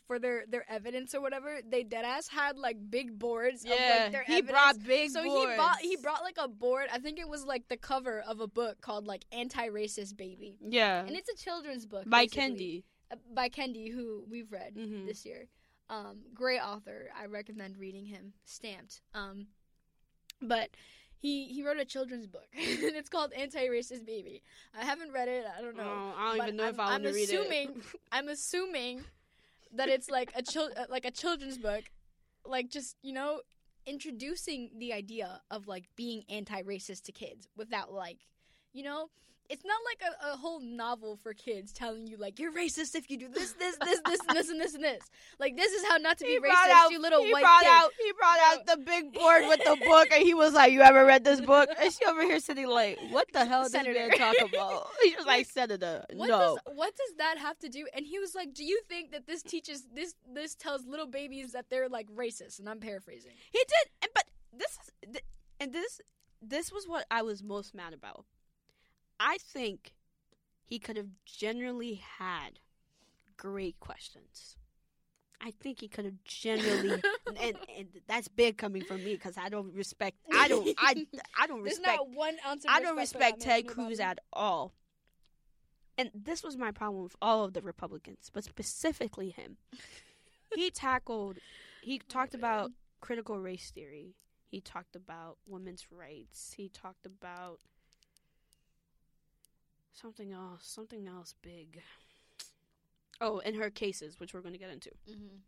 for their their evidence or whatever, they dead ass had like big boards. of, like, their he evidence. brought big So boards. he bought he brought like a board. I think it was like the cover of a book called like Anti-Racist Baby, yeah and it's a children's book by. Kendi. Uh, by Kendi, who we've read Mhm. this year. Um, great author. I recommend reading him. Stamped. Um, but he he wrote a children's book, <laughs> and it's called Anti-Racist Baby. I haven't read it. I don't know. Oh, I don't even know I'm, if I want <laughs> I'm assuming. I'm assuming that it's like a chil- uh, like a children's book, like just you know introducing the idea of like being anti-racist to kids without like you know it's not like a, a whole novel for kids telling you like you're racist if you do this this this this and this and this and this like this is how not to be he racist out, you little he white brought kid out he brought out the big board with the book and he was like, You ever read this book? <laughs> And she over here sitting like, What the hell did this man talk about? <laughs> He was like, Senator. what no. does what does that have to do and he was like do you think that this teaches this this tells little babies that they're like racist and i'm paraphrasing He did, and- but this is, and this, this was what I was most mad about. I think he could have generally had great questions. I think he could have generally, <laughs> and, and that's big coming from me because I don't respect. I don't. <laughs> I. I don't There's respect. not one ounce of I don't respect respect for that man Ted Cruz at all. And this was my problem with all of the Republicans, but specifically him. <laughs> he tackled, he talked man. about critical race theory. He talked about women's rights. He talked about something else, something else big. Oh, and her cases, which we're going to get into. Mhm.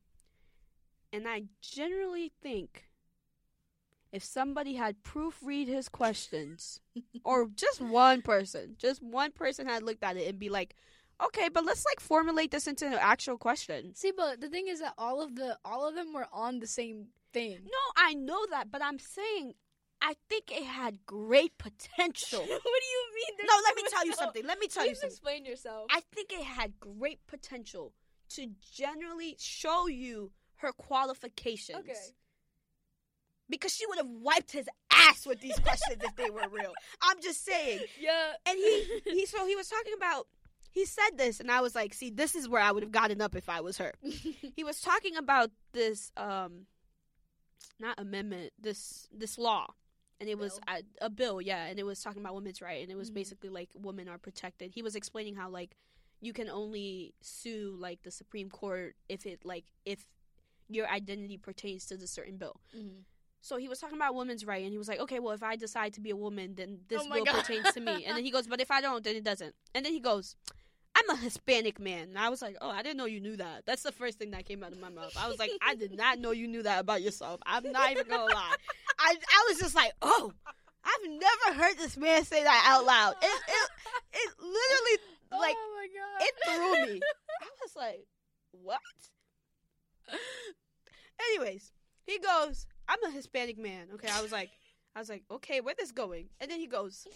And I generally think if somebody had proofread his questions, <laughs> or just one person, just one person had looked at it and be like, okay, but let's like formulate this into an actual question. See, but the thing is that all of the all of them were on the same thing. No, I know that, but I'm saying I think it had great potential. <laughs> what do you mean? There's no, let me tell you something. Let me tell you something. explain yourself. I think it had great potential to generally show you her qualifications. okay. Because she would have wiped his ass with these questions if they were real. <laughs> I'm just saying. Yeah. And he, he so he was talking about he said this and I was like, see, this is where I would have gotten up if I was her. <laughs> He was talking about this um not amendment, this this law. And it was a, a bill, yeah, and it was talking about women's right and it was Mhm. basically like women are protected. He was explaining how like you can only sue like the Supreme Court if it like if your identity pertains to the certain bill. Mhm. So he was talking about women's right, and he was like, "Okay, well, if I decide to be a woman, then this Oh bill God. pertains to me." And then he goes, "But if I don't, then it doesn't." And then he goes, "I'm a Hispanic man." And I was like, "Oh, I didn't know you knew that." That's the first thing that came out of my mouth. I was like, "I did not know you knew that about yourself." I'm not even gonna lie. I I was just like, "Oh, I've never heard this man say that out loud." It it, it literally <laughs> oh like oh my god. it threw me. I was like, "What?" Anyways, he goes, I'm a Hispanic man. Okay, I was like, I was like, okay, where this going? And then he goes,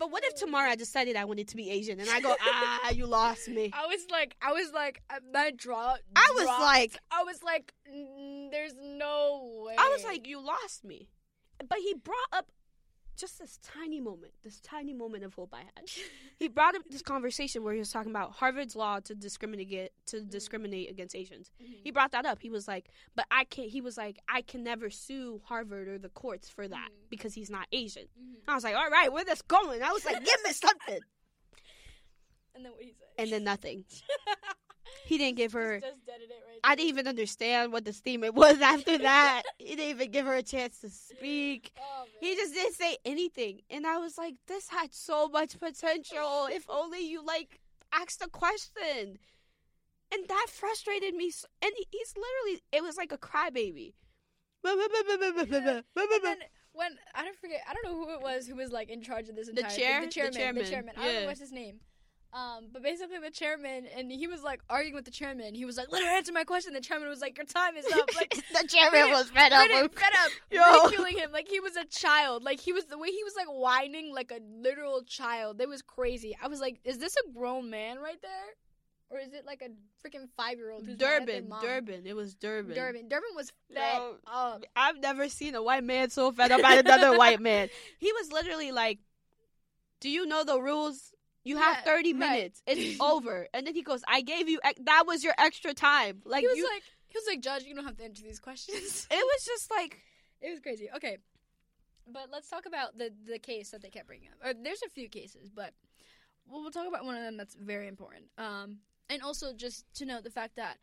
but what if tomorrow I decided I wanted to be Asian? And I go, <laughs> ah, you lost me. I was like, I was like, my draw. I was dropped. like, I was like, there's no way. I was like, you lost me. But he brought up just this tiny moment, this tiny moment of hope I had. <laughs> He brought up this conversation where he was talking about Harvard's law to discriminate to discriminate against Asians. Mhm. He brought that up. He was like, "But I can't." He was like, "I can never sue Harvard or the courts for that Mhm. because he's not Asian." Mhm. I was like, "All right, where this going?" I was like, "Give me <laughs> something," And then what he said. and then nothing. <laughs> He didn't give her. Just right I didn't even understand what the statement was <laughs> after <laughs> that. he didn't even give her a chance to speak. Oh, He just didn't say anything. And I was like, this had so much potential. If only you, like, asked a question. And that frustrated me. So, and he, he's literally, it was like a crybaby. When I don't forget, I don't know who it was who was like in charge of this entire the chair? The the chairman, the chairman, chairman. I don't know what's his name. Um, but basically the chairman, and he was like arguing with the chairman. He was like, "Let her answer my question." The chairman was like, "Your time is up." Like <laughs> the chairman was fed up. rid- with- fed up, <laughs> Yo. ridiculing him like he was a child. Like he was the way he was like whining like a literal child. It was crazy. I was like, "Is this a grown man right there, or is it like a freaking five year old?" Durbin, Durbin. It was Durbin. Durbin, Durbin was fed Yo. up. I've never seen a white man so fed up at another white man. <laughs> He was literally like, "Do you know the rules? You have Yeah, thirty right. minutes. It's <laughs> over." And then he goes, "I gave you ex- that was your extra time." Like he was you, like, he was like, "Judge, you don't have to answer these questions." <laughs> it was just like, It was crazy. Okay, but let's talk about the the case that they kept bringing up. Or, there's a few cases, but we'll, we'll talk about one of them that's very important. Um, and also just to note the fact that,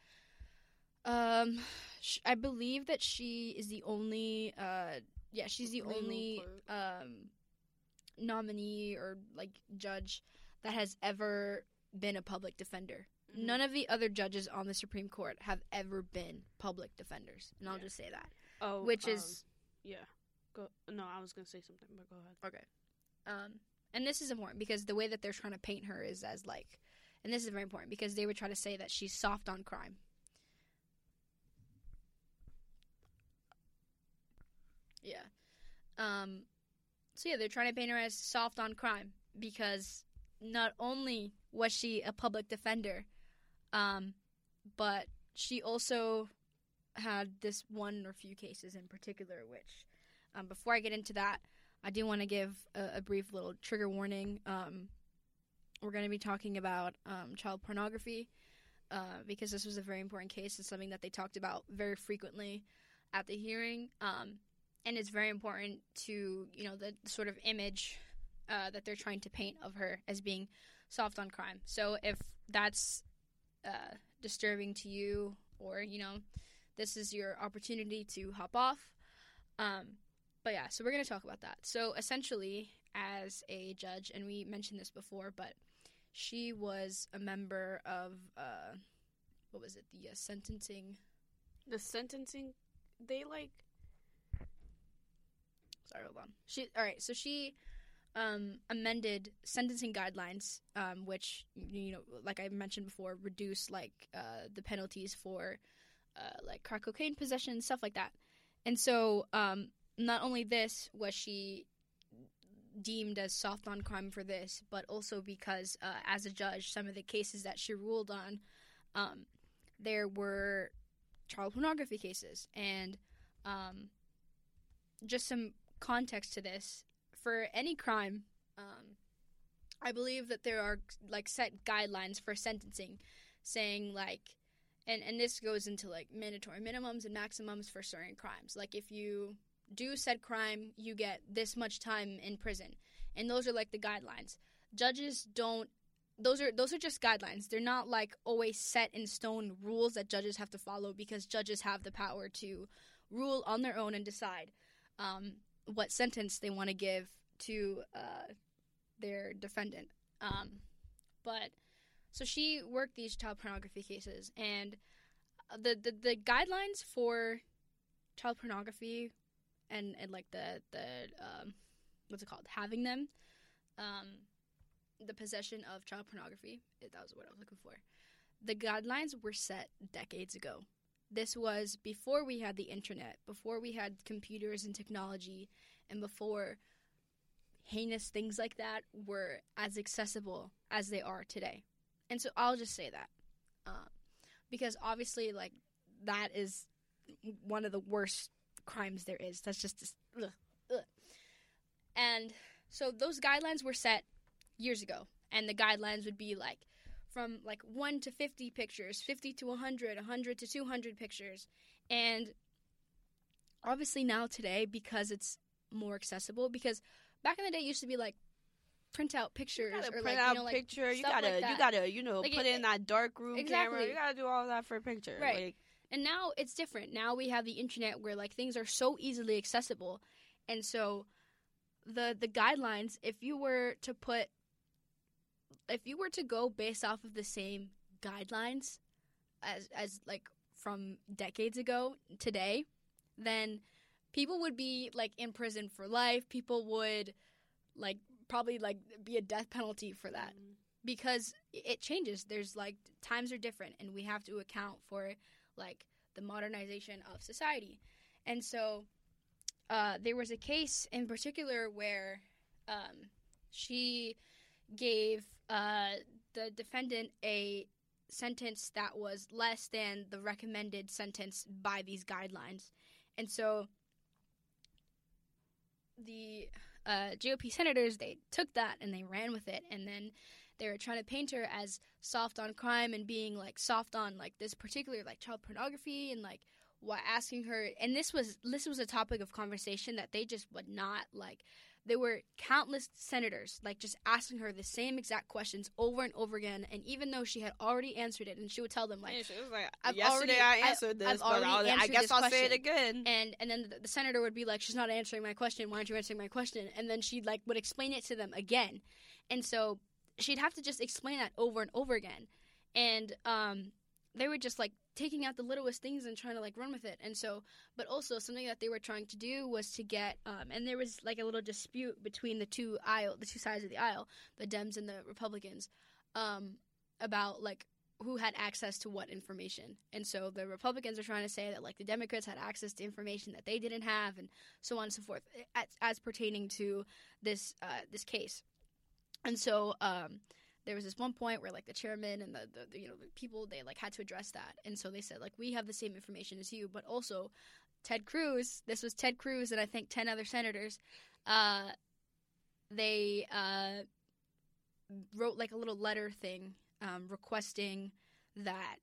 um, sh- I believe that she is the only. Uh, yeah, she's the only um nominee or like judge that has ever been a public defender. Mhm. None of the other judges on the Supreme Court have ever been public defenders, and I'll just say that oh, which um, is yeah. Go. No, I was gonna say something, but go ahead. okay. Um, and this is important because the way that they're trying to paint her is as like, and this is very important because they would try to say that she's soft on crime. Yeah. Um. So yeah, they're trying to paint her as soft on crime because not only was she a public defender, um, but she also had this one or few cases in particular, which, um, before I get into that, I do want to give a, a brief little trigger warning. Um, we're going to be talking about um, child pornography uh, because this was a very important case. It's something that they talked about very frequently at the hearing, um, and it's very important to you know the sort of image uh, that they're trying to paint of her as being soft on crime. So if that's uh, disturbing to you, or you know, this is your opportunity to hop off. Um, but yeah, so we're going to talk about that. So essentially, as a judge, and we mentioned this before, but she was a member of uh, what was it? The uh, sentencing. The sentencing, they like. Sorry, hold on. She all right. So she um, amended sentencing guidelines, um, which you know, like I mentioned before, reduce like uh, the penalties for uh, like crack cocaine possession, stuff like that. And so, um, not only this was she deemed as soft on crime for this, but also because uh, as a judge, some of the cases that she ruled on, um, there were child pornography cases, and um, just some context to this for any crime. Um, I believe that there are like set guidelines for sentencing, saying like, and and this goes into like mandatory minimums and maximums for certain crimes. Like if you do said crime, you get this much time in prison, and those are like the guidelines. Judges don't. Those are those are just guidelines. They're not like always set in stone rules that judges have to follow because judges have the power to rule on their own and decide um, what sentence they want to give to uh, their defendant. Um, but so she worked these child pornography cases, and the the, the guidelines for child pornography and and like the the um, what's it called having them, um, the possession of child pornography. That was what I was looking for. The guidelines were set decades ago. This was before we had the internet, before we had computers and technology, and before heinous things like that were as accessible as they are today. And so I'll just say that. Um, because obviously, like, that is one of the worst crimes there is. That's just, ugh, ugh. And so those guidelines were set years ago. And the guidelines would be like from like 1 to 50 pictures, 50 to 100, 100 to 200 pictures. And obviously now today, because it's more accessible, because back in the day it used to be like print out pictures You gotta or print like out you know like picture. You gotta, like you gotta, you know, Like, put it- in that dark room camera. Exactly. You gotta do all that for a picture. Right. Like, And now it's different. Now we have the internet where like things are so easily accessible. And so the the guidelines, if you were to put if you were to go based off of the same guidelines as as like from decades ago today, then people would be like in prison for life. People would like probably like be a death penalty for that because it changes. There's like times are different, and we have to account for like the modernization of society. And so, uh, there was a case in particular where um, she gave uh, the defendant a sentence that was less than the recommended sentence by these guidelines, and so the uh, GOP senators they took that and they ran with it, and then they were trying to paint her as soft on crime and being like soft on like this particular like child pornography and like what asking her. And this was this was a topic of conversation that they just would not like there were countless senators like just asking her the same exact questions over and over again and even though she had already answered it and she would tell them like Man, she was like, I've yesterday already- I I- answered this, I've but already I'll, I guess this I'll say it again. and and then the, the senator would be like she's not answering my question. Why aren't you answering my question? And then she like would explain it to them again. And so she'd have to just explain that over and over again. And um they were just like taking out the littlest things and trying to like run with it and so but also something that they were trying to do was to get um and there was like a little dispute between the two aisle the two sides of the aisle the dems and the republicans um about like who had access to what information. And so the Republicans are trying to say that like the Democrats had access to information that they didn't have and so on and so forth as, as pertaining to this uh, this case. And so um, there was this one point where like the chairman and the, the, the you know the people they like had to address that. And so they said like we have the same information as you, but also Ted Cruz, this was Ted Cruz and I think 10 other senators uh, they uh, wrote like a little letter thing um, requesting that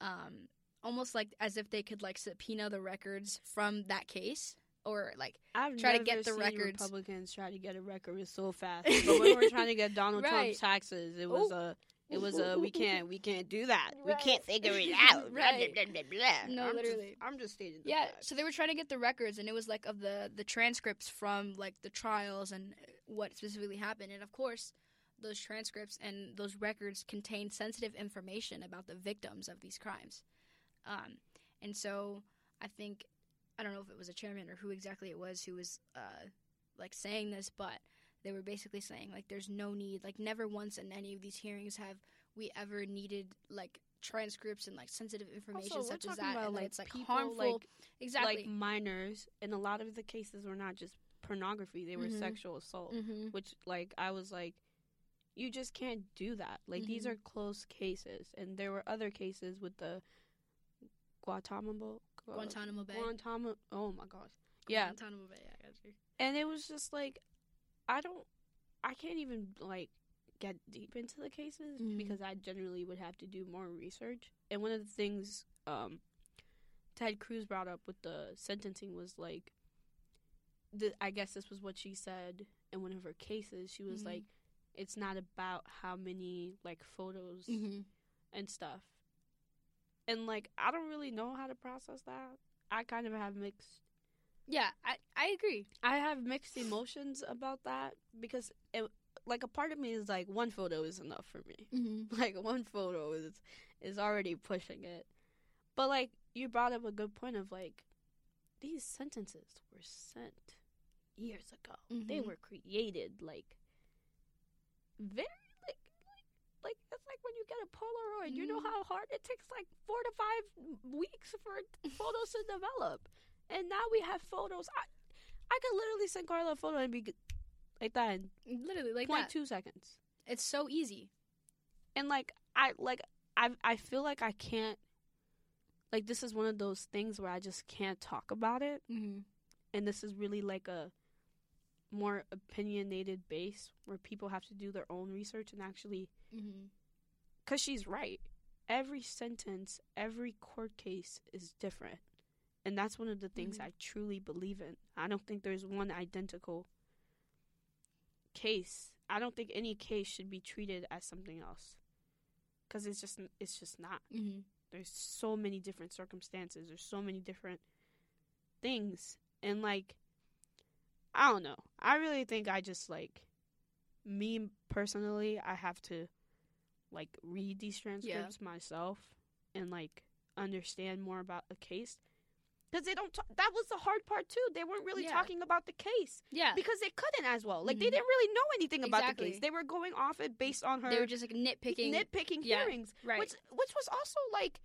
um, almost like as if they could like subpoena the records from that case or like I've try to get the seen records. Republicans try to get a record so fast. <laughs> But when we're trying to get Donald Right. Trump's taxes, it was Oh. a. It was a we can't we can't do that. We can't figure it <laughs> out. Right. blah, blah, blah. No, I'm just- literally. I'm just stating. The yeah so they were trying to get the records and it was like of the the transcripts from like the trials and what specifically happened and of course those transcripts and those records contain sensitive information about the victims of these crimes um, and so i think i don't know if it was a chairman or who exactly it was who was uh, like saying this but they were basically saying like there's no need like never once in any of these hearings have we ever needed like transcripts and like sensitive information Also, such as that about, and like, it's like people, harmful like- exactly like minors, and a lot of the cases were not just pornography; they were Mhm. sexual assault. mm-hmm. Which, like, I was like, you just can't do that. Like, these Mhm. are close cases, and there were other cases with the Guantanamo. Gu- Guantanamo Bay. Guantanamo. Oh my gosh. Yeah, Guantanamo Bay. Yeah, I got you. and it was just like, I don't, I can't even like get deep into the cases Mhm. because I generally would have to do more research. And one of the things um, Ted Cruz brought up with the sentencing was like, the, I guess this was what she said in one of her cases. She was Mhm. like, it's not about how many like photos Mm-hmm. and stuff. And like, I don't really know how to process that. I kind of have mixed Yeah, I I agree. I have mixed emotions about that because it, like a part of me is like one photo is enough for me. Mm-hmm. <laughs> Like one photo is is already pushing it. But like you brought up a good point of like these sentences were sent years ago. They Mhm. were created like very like when you get a Polaroid, you know Mhm. how hard it takes like 4 to 5 weeks for photos to develop. And now we have photos. I I could literally send Carla a photo and be like that in Literally like point that. two seconds. It's so easy. And like I like I I feel like I can't like this is one of those things where I just can't talk about it Mm-hmm. and this is really like a more opinionated base where people have to do their own research and actually Mm-hmm. Cuz she's right. Every sentence, every court case is different. And that's one of the things Mhm. I truly believe in. I don't think there's one identical case I don't think any case should be treated as something else. Cuz it's just it's just not. Mm-hmm. There's so many different circumstances. There's so many different things and like I don't know. I really think I just like me personally, I have to like read these transcripts myself and like understand more about the case because they don't. T- that was the hard part too. They weren't really Yeah. talking about the case Yeah. because they couldn't as well. Like they Mhm. didn't really know anything about the case. They were going off it based on her They were just like nitpicking. nitpicking yeah, hearings, right. which which was also like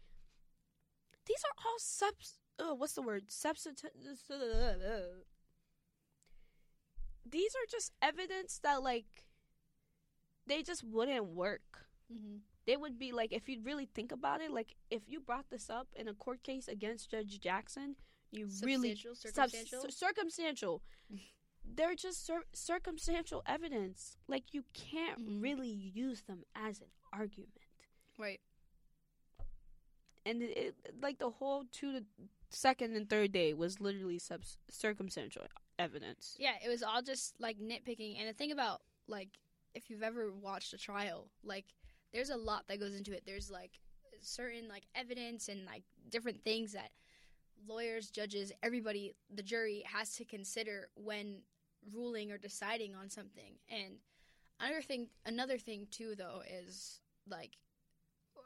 these are all subs. Uh, what's the word? Substitute. These are just evidence that like they just wouldn't work mm-hmm. they would be like if you really think about it like if you brought this up in a court case against judge jackson you really Substantial, sub- circumstantial. cir- circumstantial <laughs> they're just cir- circumstantial evidence like you can't Mhm. really use them as an argument right. and it, it like the whole two to second and third day was literally sub- circumstantial evidence Yeah, it was all just like nitpicking. And the thing about like if you've ever watched a trial, like there's a lot that goes into it. There's like certain like evidence and like different things that lawyers, judges, everybody, the jury has to consider when ruling or deciding on something. And another thing another thing too though is like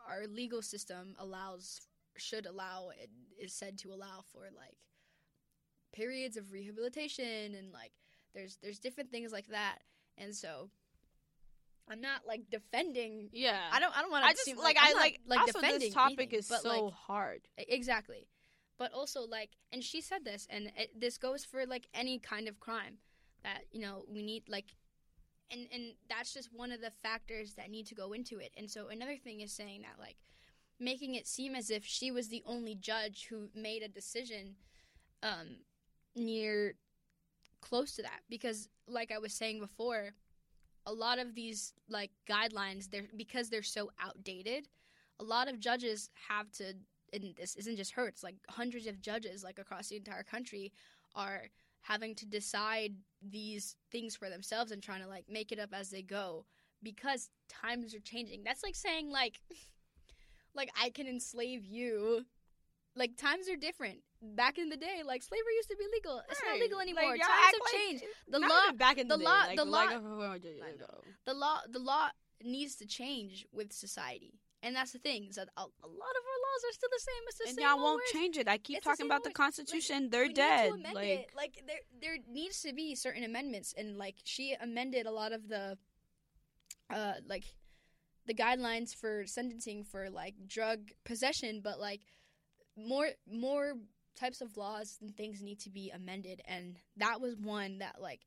our legal system allows should allow it is said to allow for like periods of rehabilitation and like there's there's different things like that and so i'm not like defending yeah i don't i don't want to. i just like, I'm i like, like also defending this topic anything, is but, so like, hard Exactly. But also, like, and she said this, and it, this goes for like any kind of crime that you know we need, like, and and that's just one of the factors that need to go into it. And so another thing is saying that like making it seem as if she was the only judge who made a decision um, near close to that, because like I was saying before, a lot of these like guidelines, they're because they're so outdated. A lot of judges have to and this isn't just her it's like hundreds of judges like across the entire country are having to decide these things for themselves and trying to like make it up as they go because times are changing that's like saying like <laughs> like i can enslave you like times are different back in the day like slavery used to be legal it's not legal anymore Like, times have like- changed the law back in the, the day, law- like, the like law- a few hundred years I know. ago. the law the law needs to change with society and that's the thing is that a, a lot of our laws are still the same it's the and same y'all won't words. change it. I keep It's talking same about the Constitution. They're we dead. Need to amend like it. like there there needs to be certain amendments, and like she amended a lot of the, uh, like, the guidelines for sentencing for like drug possession, but like more more types of laws and things need to be amended, and that was one that like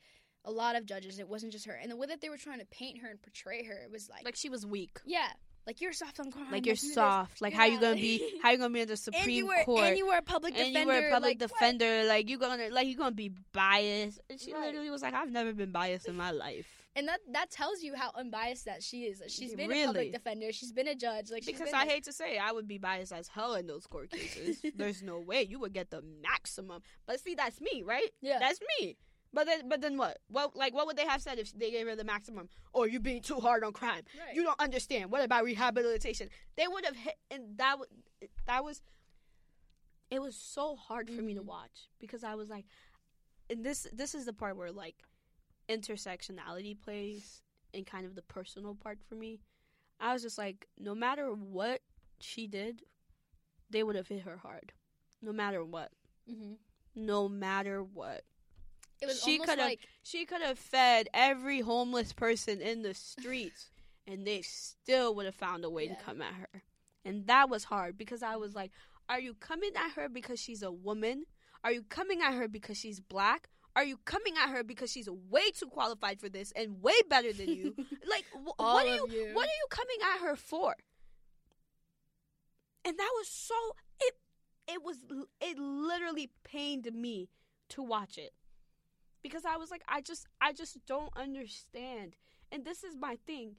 a lot of judges. It wasn't just her, and the way that they were trying to paint her and portray her, it was like, like she was weak. yeah, like you're soft on crime, Like you're soft. Like how you gonna be? How you gonna be in the <laughs> Supreme you were Court? and you were a public and defender, you were a public like, what? defender. Like you gonna like you gonna be biased. And she Right. literally was like, I've never been biased in my life. And that that tells you how unbiased that she is. She's been a public defender. She's been a judge. Like Because I hate to say, it, I would be biased as hell in those court cases. <laughs> There's no way you would get the maximum. But see, that's me, right? Yeah. That's me. But then, but then what? What like what would they have said if they gave her the maximum? Or you being too hard on crime? Right. You don't understand. What about rehabilitation? They would have hit, and that was that was. It was so hard for me to Mhm. watch because I was like, and this this is the part where like intersectionality plays and kind of the personal part for me. I was just like, no matter what she did, they would have hit her hard, no matter what, Mhm. no matter what. It was She could've- like She could have fed every homeless person in the streets, and they still would have found a way Yeah. to come at her. And that was hard because I was like, are you coming at her because she's a woman? Are you coming at her because she's black? Are you coming at her because she's way too qualified for this and way better than you? <laughs> like, wh- what are you you. what are you coming at her for? And that was so it it was it literally pained me to watch it. Because I was like I just I just don't understand. And this is my thing.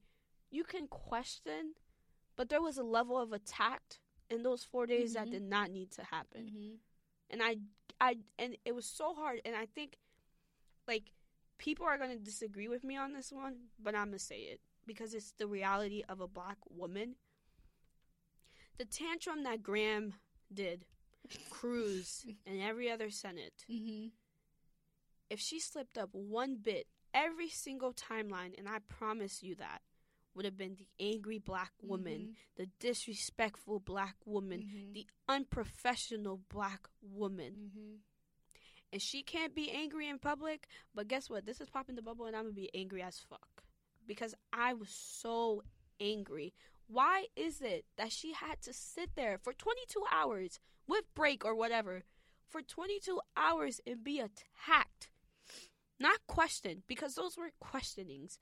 You can question, but there was a level of attack in those 4 days that Mhm. did not need to happen Mhm. and I I and it was so hard and I think like people are going to disagree with me on this one, but I'm going to say it because it's the reality of a black woman. The tantrum that Graham did, <laughs> Cruz, and every other Senate, Mm-hmm. if she slipped up one bit every single timeline, and I promise you that, would have been the angry black woman, the disrespectful black woman, Mm-hmm. the unprofessional black woman. Mm-hmm. And she can't be angry in public, but guess what? This is popping the bubble, and I'm gonna be angry as fuck. Because I was so angry. Why is it that she had to sit there for 22 hours with break or whatever for 22 hours and be attacked? Not questioned, because those weren't questionings.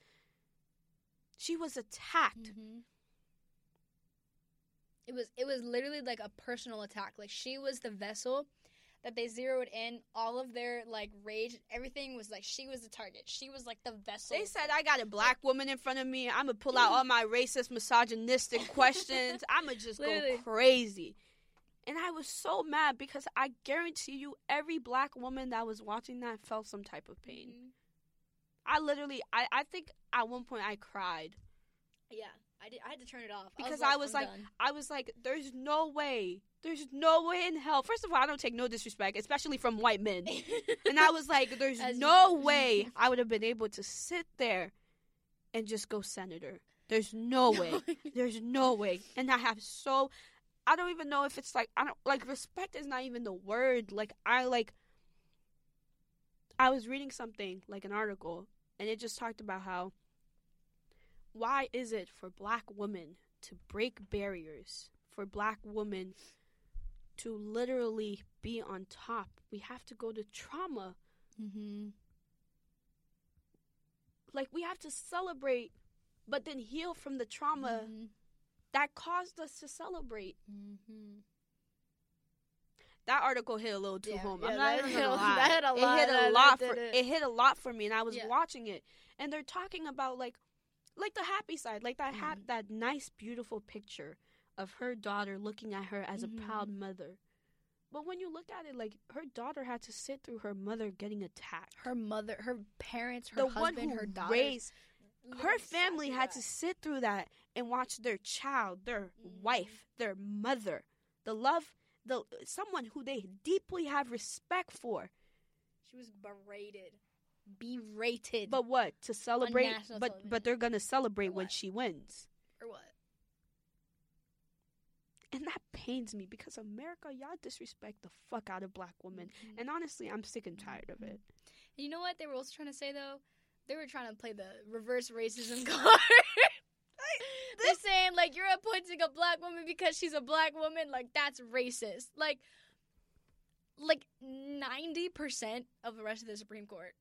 She was attacked. Mm-hmm. It was it was literally like a personal attack. Like she was the vessel that they zeroed in. All of their like rage, everything was like she was the target. She was like the vessel. They said I got a black woman in front of me. I'm gonna pull out all my racist, misogynistic <laughs> questions. I'm gonna just Literally. go crazy. And I was so mad because I guarantee you, every black woman that was watching that felt some type of pain. Mhm. I literally, I, I think at one point I cried. Yeah, I did. I had to turn it off Because I was "I'm like- I was like, there's no way. There's no way in hell. First of all, I don't take no disrespect, especially from white men. <laughs> And I was like, there's As no should. way I would have been able to sit there and just go senator. There's no <laughs> way. <laughs> There's no way. And I have so I don't even know if it's like I don't like respect is not even the word. Like I like I was reading something, like an article, and it just talked about how why is it for black women to break barriers, for black women to literally be on top? We have to go to trauma. mm-hmm. Like we have to celebrate but then heal from the trauma Mm-hmm. that caused us to celebrate. Mm-hmm. That article hit a little too Yeah, home. yeah, I'm not even gonna lie. that hit a it hit a lot for it. it. hit a lot for me, and I was Yeah. watching it, and they're talking about like, like the happy side, like that hap- Mhm. that nice, beautiful picture of her daughter looking at her as Mhm. a proud mother. But when you look at it, like her daughter had to sit through her mother getting attacked. Her mother, her parents, her the husband, one who her daughter. raised her family had to sit through that and watch their child, their Mhm. wife, their mother, the love, the someone who they deeply have respect for. She was berated, berated. But what to celebrate? But television. but they're gonna celebrate when she wins, or what? and that pains me because America, y'all disrespect the fuck out of black women, Mhm. and honestly, I'm sick and tired of it. And you know what they were also trying to say though? They were trying to play the reverse racism <laughs> card. Like you're appointing a black woman because she's a black woman, like that's racist. Like like ninety percent of the rest of the Supreme Court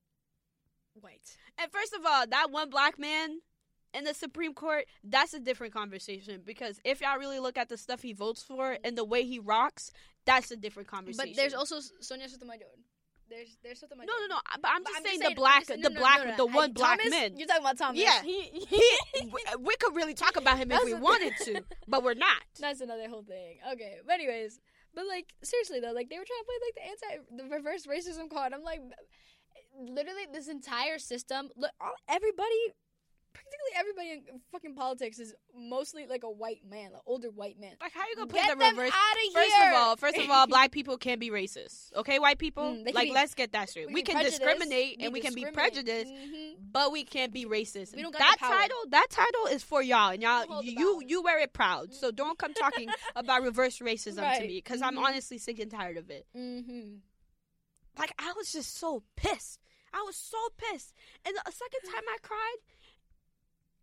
white. And first of all, that one black man in the Supreme Court, that's a different conversation because if y'all really look at the stuff he votes for and the way he rocks, that's a different conversation. But there's also Sonia Sotomayor. There's there's Sotomayor. no, no, no. But I'm But just I'm saying just the black, I'm the no, black, no, the one black Thomas? man. You're talking about Thomas. Yeah. He, He, <laughs> we, we could really talk about him if we wanted to, <laughs> but we're not. That's another whole thing. Okay, but anyways, but like seriously though, like they were trying to play like the anti, the reverse racism card. I'm like, literally, this entire system. Look, all, everybody, practically everybody in fucking politics is mostly like a white man, an older white man. Like, how you gonna play Get the them reverse? out of First here. of all, first of all, <laughs> black people can be racist. Okay, white people. Mm, like, be- let's get that straight. We, be can discriminate and we can be prejudiced, Mhm. but we can't be racist. We that title, that title is for y'all, and y'all, hold you, you wear it proud. So don't come talking <laughs> about reverse racism to me, because I'm Mhm. honestly sick and tired of it. Mhm. Like, I was just so pissed. I was so pissed. And the second time I cried,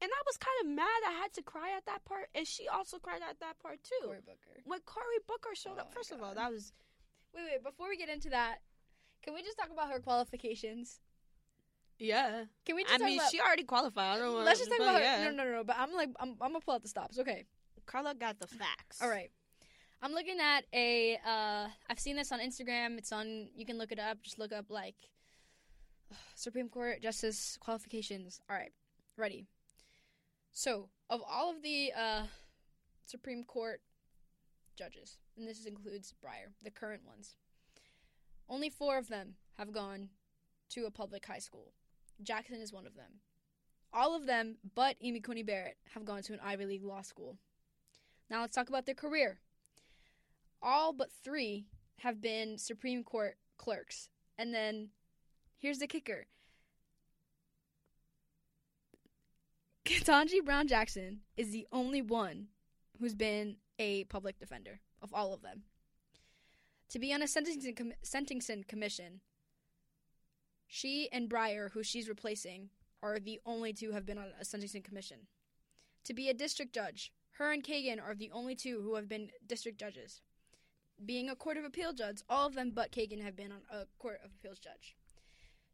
and I was kind of mad I had to cry at that part, and she also cried at that part too. Cory Booker. When Cory Booker showed Oh up, first of all, that was Wait, wait. Before we get into that, can we just talk about her qualifications? yeah. Can we just I talk mean, about? she already qualified. I don't. Let's just talk about her. Yeah. No, no, no, no. But I'm like, I'm, I'm gonna pull out the stops. Okay. Carla got the facts. All right. I'm looking at a. Uh, I've seen this on Instagram. It's on. You can look it up. Just look up like <sighs> Supreme Court Justice qualifications. All right. Ready. So, of all of the uh, Supreme Court judges, and this includes Breyer, the current ones, only four of them have gone to a public high school. Jackson is one of them. All of them, but Amy Coney Barrett, have gone to an Ivy League law school. Now let's talk about their career. All but three have been Supreme Court clerks. And then here's the kicker Ketanji Brown Jackson is the only one who's been a public defender of all of them. To be on a sentencing, com- sentencing commission, she and Breyer, who she's replacing, are the only two who have been on a sentencing commission. To be a district judge, her and Kagan are the only two who have been district judges. Being a court of appeal judge, all of them but Kagan have been on a court of appeals judge.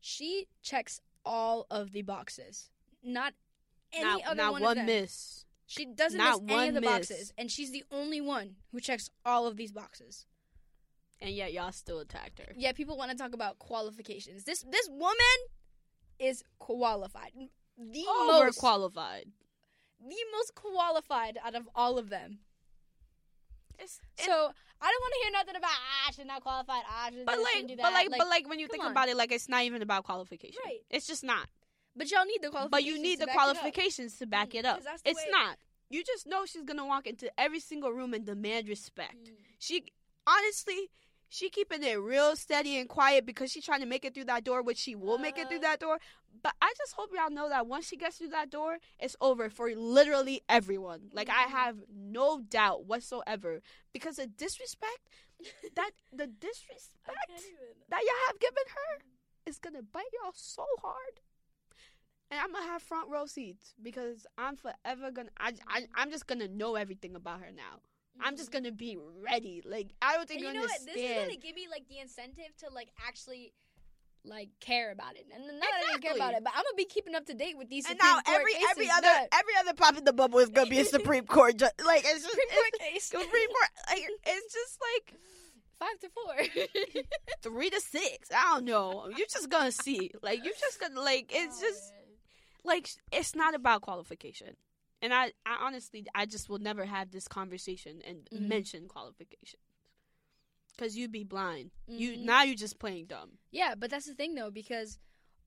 She checks all of the boxes. Not any not other not one, one of them. miss. She doesn't Not miss any of the miss. boxes, and she's the only one who checks all of these boxes. And yet y'all still attacked her. Yeah, people want to talk about qualifications. This this woman is qualified. The most Overqualified. the most qualified out of all of them. It's, So I don't want to hear nothing about ah she's not qualified. Ah she's but like, shouldn't do but that. like, but like when you think on. about it, like it's not even about qualification. Right. It's just not. But y'all need the qualifications. But you need to the back it up. qualifications to back Mm, it up. 'cause that's the It's way- not. You just know she's gonna walk into every single room and demand respect. Mm. She honestly, she keeping it real steady and quiet because she's trying to make it through that door, which she will make it through Uh-huh. that door. But I just hope y'all know that once she gets through that door, it's over for literally everyone. Like I Mhm. have no doubt whatsoever because the disrespect <laughs> that the disrespect I can't even. that y'all have given her is gonna bite y'all so hard. And I'm gonna have front row seats because I'm forever gonna. I, I I'm just gonna know everything about her now. I'm just gonna be ready. Like I don't think Mm-hmm. And you, you know what? This is gonna give me like the incentive to like actually like care about it. And not that I care about it, but I'm gonna be keeping up to date with these and Supreme now Court every cases every other that- every other pop in the bubble is gonna be a <laughs> Supreme Court judge. Like it's just Supreme Court case. Supreme Court. Like it's just like Five to four. <laughs> three to six. I don't know. You're just gonna see. Like you're just gonna like. It's Oh, just. man. Like it's not about qualification and I, I honestly i just will never have this conversation and Mhm. mention qualifications because you'd be blind you Mhm. now you're just playing dumb Yeah, but that's the thing though, because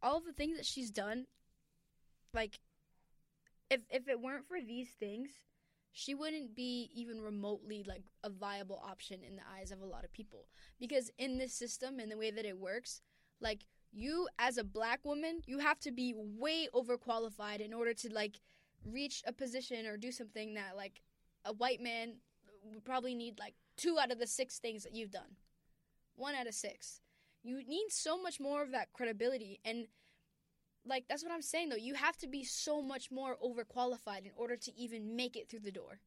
all the things that she's done, like, if if it weren't for these things, she wouldn't be even remotely like a viable option in the eyes of a lot of people. Because in this system and the way that it works, like you as a black woman, you have to be way overqualified in order to like reach a position or do something that like a white man would probably need like two out of the six things that you've done. One out of six. You need so much more of that credibility and like that's what i'm saying though. You have to be so much more overqualified in order to even make it through the door.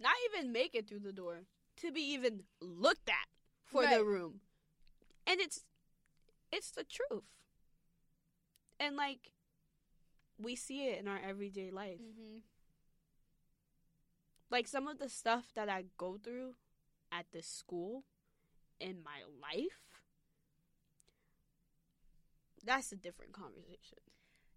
Not even make it through the door. To be even looked at for Right. the room. And it's it's the truth. And like we see it in our everyday life. Mm-hmm. like some of the stuff that I go through at this school in my life that's a different conversation.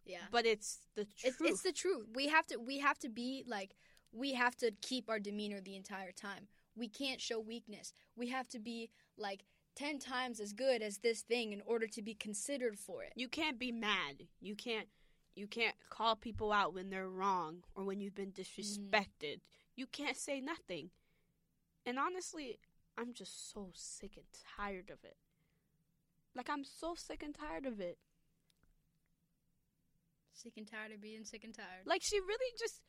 Yeah. But it's the truth it's, it's the truth. We have to we have to be like we have to keep our demeanor the entire time. We can't show weakness. We have to be like 10 times as good as this thing in order to be considered for it. You can't be mad. You can't you can't call people out when they're wrong or when you've been disrespected. You can't say nothing. And honestly i'm just so sick and tired of it. Like i'm so sick and tired of it. Sick and tired of being sick and tired. Like she really just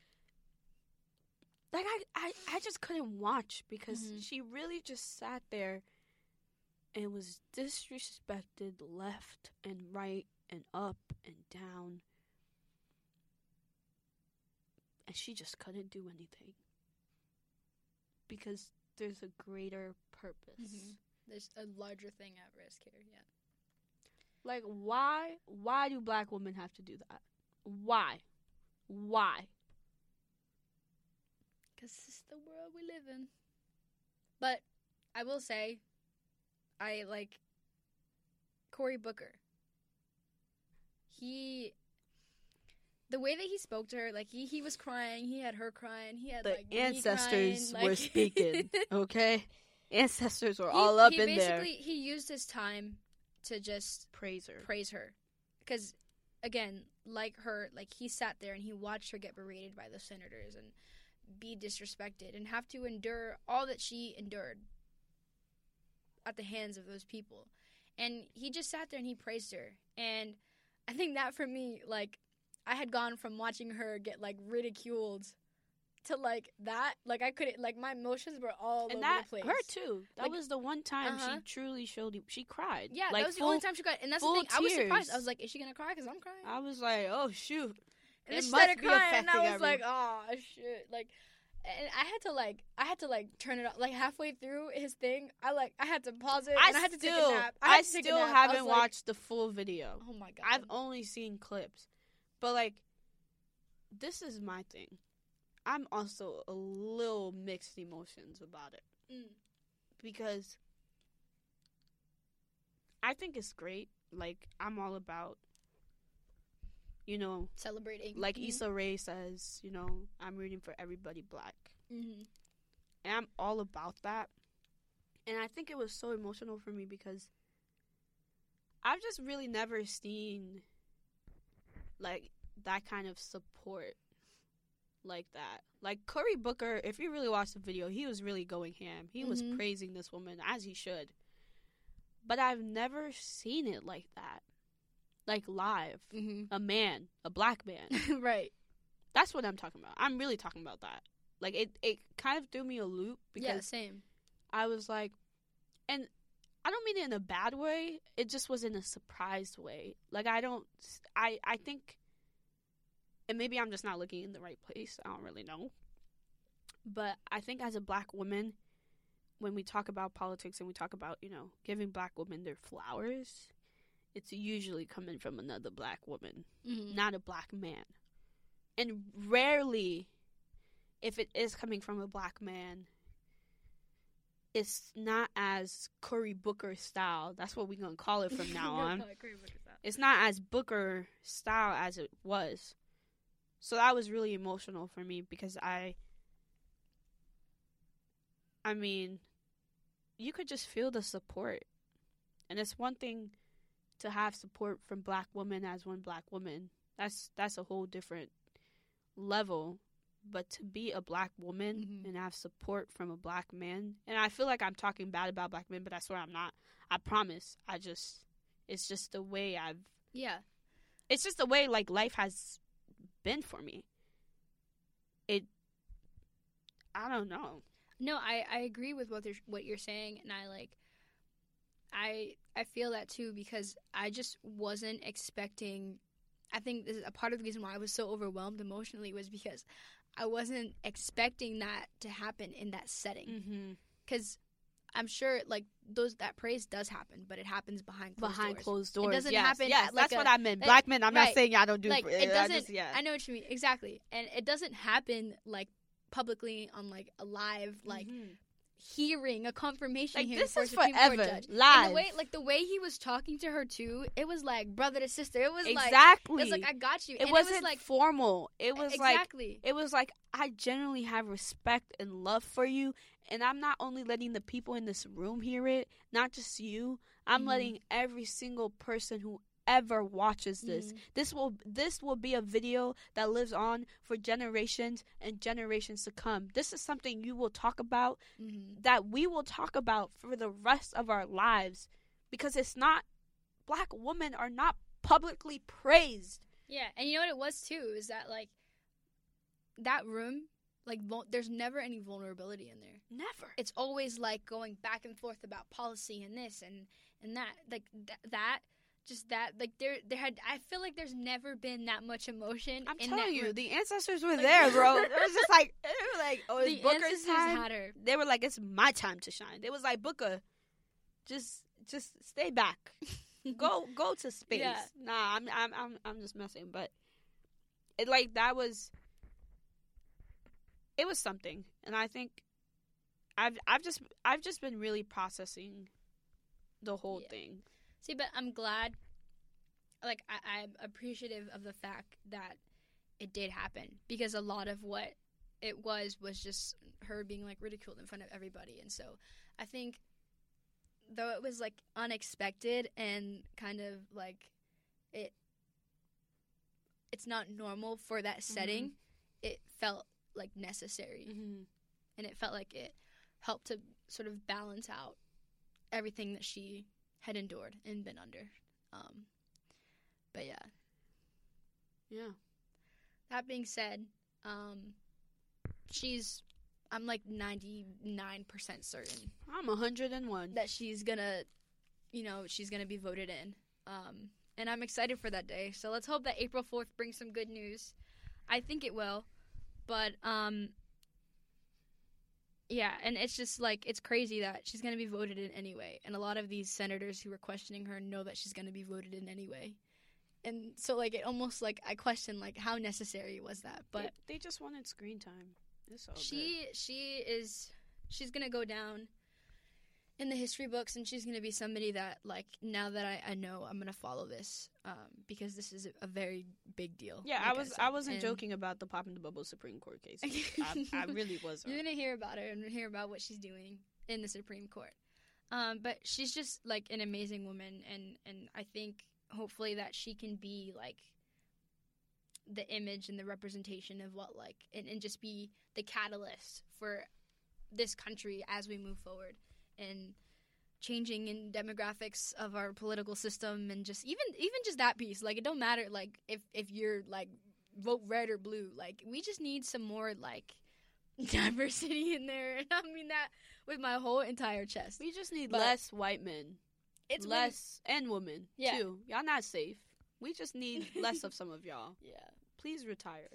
like I, I I just couldn't watch because Mhm. she really just sat there and was disrespected left and right and up and down. And she just couldn't do anything. Because there's a greater purpose. Mhm. there's a larger thing at risk here yeah. Like why why do black women have to do that? Why? Why? Because this is the world we live in. But I will say, I like Cory Booker. He, the way that he spoke to her, like he, he was crying, he had her crying, he had the like ancestors crying, were like- speaking <laughs> okay? Ancestors were He- all up in there. basically he used his time to just praise her. praise her, because again, like her, like he sat there and he watched her get berated by the senators and be disrespected and have to endure all that she endured at the hands of those people. And he just sat there and he praised her. And I think that for me, like, I had gone from watching her get like ridiculed to like that. Like I couldn't like my emotions were all and over that the place. her too. That Like- was the one time Uh-huh. she truly showed you. She cried. Yeah, like that was the only time she cried. And that's the full thing. I was surprised. I was like, is she gonna cry? Because I'm crying. I was like, oh shoot. and it then she started crying, and I was like, oh shit, like. And I had to like, I had to like turn it off. Like halfway through his thing, I like, I had to pause it, I and I had to still, take a nap. I, I, had to take a still nap. Haven't like, watched the full video. Oh my god! I've only seen clips, but like, this is my thing. I'm also a little mixed emotions about it Mm. because I think it's great. Like, I'm all about, you know, celebrating. like Mhm. Issa Rae says, you know, I'm rooting for everybody black. Mhm. And I'm all about that. And I think it was so emotional for me because I've just really never seen like that kind of support like that. Like Cory Booker, if you really watch the video, he was really going ham. He was Mhm. praising this woman as he should. But I've never seen it like that. Like live. Mhm. A man, a black man. <laughs> right. That's what I'm talking about. I'm really talking about that. Like it, it kind of threw me a loop because yeah. Same. I was like, and I don't mean it in a bad way. It just was in a surprised way. Like I don't, I I think, and maybe I'm just not looking in the right place. I don't really know. But I think as a black woman, when we talk about politics and we talk about you know giving black women their flowers, it's usually coming from another black woman Mhm. not a black man. And rarely, if it is coming from a black man, it's not as Cory Booker style. That's what we're going to call it from <laughs> now on. It's not as Booker style as it was. So that was really emotional for me because I. I mean, you could just feel the support. And it's one thing to have support from black women as one black woman. That's that's a whole different level. But to be a black woman Mhm. and have support from a black man, and I feel like I'm talking bad about black men, but I swear I'm not. I promise. I just, it's just the way I've Yeah. it's just the way like life has been for me. It I don't know. No, I, I agree with what you're, what you're saying, and I like, I I feel that too because I just wasn't expecting. I think this is a part of the reason why I was so overwhelmed emotionally was because I wasn't expecting that to happen in that setting. Mm-hmm. Because I'm sure like those that praise does happen, but it happens behind closed Behind doors. closed doors. It doesn't yes, happen Yes, like, that's what I meant. like- Black men. I'm not right. saying I don't do. like it doesn't. just- yeah. I know what you mean exactly, and it doesn't happen like publicly on like a live like Mhm. Hearing a confirmation like hearing this for is Supreme Court forever judge. live. And the way, like the way he was talking to her too, it was like brother to sister. It was like exactly. it was like I got you. it and wasn't it was like formal. It was like exactly. it was like I genuinely have respect and love for you, and I'm not only letting the people in this room hear it, not just you. I'm Mhm. letting every single person who ever watches this. Mhm. This will this will be a video that lives on for generations and generations to come. This is something you will talk about Mhm. that we will talk about for the rest of our lives because it's not black women are not publicly praised. Yeah, and you know what it was too is that like that room, like vul- there's never any vulnerability in there. Never. It's always like going back and forth about policy and this and and that. Like th- that, just that. Like there, there had. I feel like there's never been that much emotion. I'm in telling you, room. the ancestors were Like- there, bro. <laughs> It was just like <laughs> it was like oh, the it's Booker's ancestors time. had her. They were like, it's my time to shine. It was like Booker, just just stay back. <laughs> go go to space. Yeah. Nah, I'm I'm I'm I'm just messing, but it like that was it was something, and I think I've I've just I've just been really processing the whole Yeah. thing. See, but I'm glad. Like I, I'm appreciative of the fact that it did happen because a lot of what it was was just her being like ridiculed in front of everybody, and so I think though it was like unexpected and kind of like it it's not normal for that setting, it felt like necessary Mm-hmm. and it felt like it helped to sort of balance out everything that she had endured and been under. Um, but yeah, Yeah. that being said, um, she's I'm like 99% certain I'm 101. that she's gonna, you know, she's gonna be voted in. Um, and I'm excited for that day. So let's hope that April 4th brings some good news. I think it will, but um, yeah, and it's just like it's crazy that she's gonna be voted in anyway. And a lot of these senators who were questioning her know that she's gonna be voted in anyway. And so like it almost like I question like how necessary was that, but they, they just wanted screen time. It's all she she is she's gonna go down in the history books and she's gonna be somebody that like now that I, I know I'm gonna follow this um, because this is a, very big deal. Yeah, like I was. I wasn't And joking about the pop in the bubble Supreme Court case. I, I <laughs> really wasn't. You're gonna hear about her and hear about what she's doing in the Supreme Court. Um, but she's just like an amazing woman, and and I think hopefully that she can be like the image and the representation of what like and, and just be the catalyst for this country as we move forward and changing in demographics of our political system and just even even just that piece like it don't matter like if if you're like vote red or blue like we just need some more like <laughs> diversity in there and i mean that with my whole entire chest we just need But- less white men, it's when- less and women Yeah. too. Y'all not safe. We just need <laughs> less of some of y'all. yeah Please retire.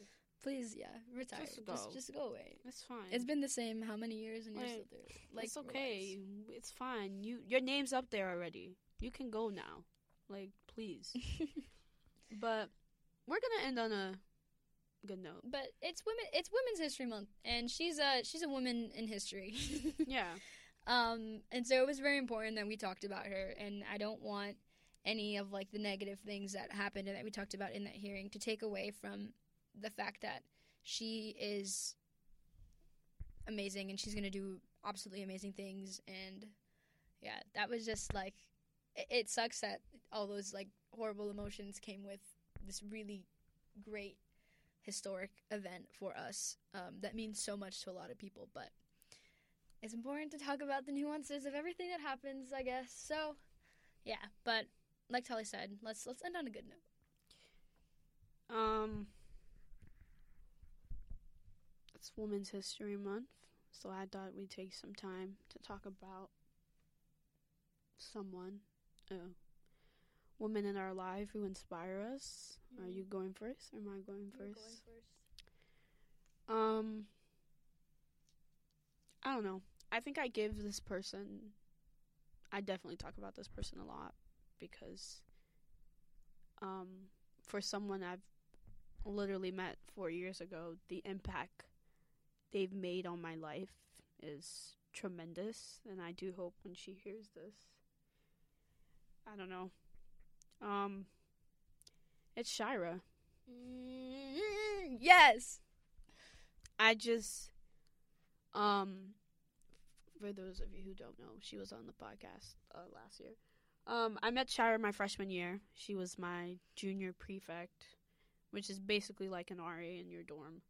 Please yeah retire Just go. just, just go away It's fine. it's been the same how many years and you're Like, still there like it's okay. It's fine. You your name's up there already. You can go now. Like please. <laughs> but we're gonna end on a good note. but it's women it's women's history month and she's a she's a woman in history <laughs> Yeah. Um, and so it was very important that we talked about her, and I don't want any of like the negative things that happened and that we talked about in that hearing to take away from the fact that she is amazing and she's gonna do absolutely amazing things. And yeah, that was just like it, it sucks that all those like horrible emotions came with this really great historic event for us um, that means so much to a lot of people, but it's important to talk about the nuances of everything that happens, I guess. So, yeah, but like Tolly said, let's let's end on a good note. Um, it's Women's History Month, so I thought we'd take some time to talk about someone, a woman in our life who inspire us. Are you going first, or am I going first? Um, I don't know. I think I give this person. I definitely talk about this person a lot because, um, for someone I've literally met four years ago, the impact they've made on my life is tremendous, and I do hope when she hears this, I don't know. Um, it's Shira. Mm, yes. I just, um, for those of you who don't know, she was on the podcast uh, last year. Um, I met Shira my freshman year. She was my junior prefect, which is basically like an RA in your dorm.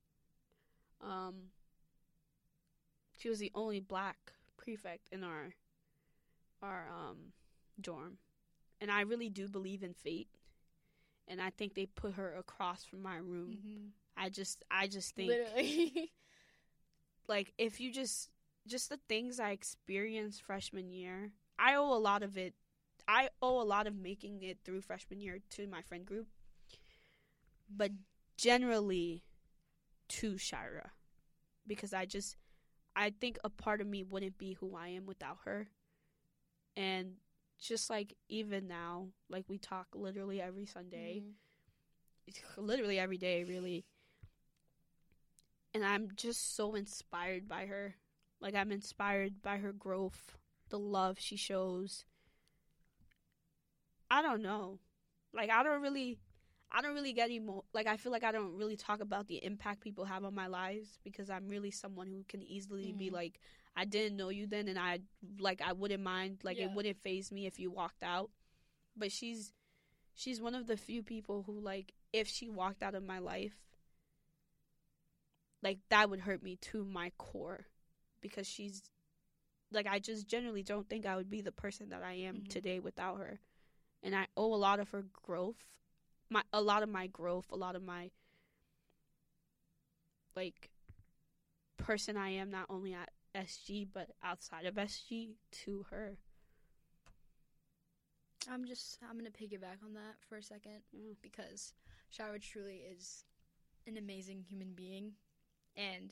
Um, she was the only black prefect in our our um dorm, and I really do believe in fate. And I think they put her across from my room. Mm-hmm. I just, I just think Literally. <laughs> like if you just just the things I experienced freshman year, I owe a lot of it. I owe a lot of making it through freshman year to my friend group, but generally to Shira because I just I think a part of me wouldn't be who I am without her. And just like even now, like we talk literally every Sunday, Mhm. <sighs> literally every day, really. And I'm just so inspired by her. Like I'm inspired by her growth, the love she shows. I don't know. Like I don't really I don't really get emo like I feel like I don't really talk about the impact people have on my lives because I'm really someone who can easily be Mhm. like I didn't know you then and I like I wouldn't mind like Yeah. it wouldn't phase me if you walked out. But she's she's one of the few people who like if she walked out of my life like that would hurt me to my core because she's like I just generally don't think I would be the person that I am Mhm. today without her. And I owe a lot of her growth. My a lot of my growth, a lot of my like person I am not only at SG but outside of SG to her. I'm just I'm gonna piggyback on that for a second Mm. because Shira truly is an amazing human being, and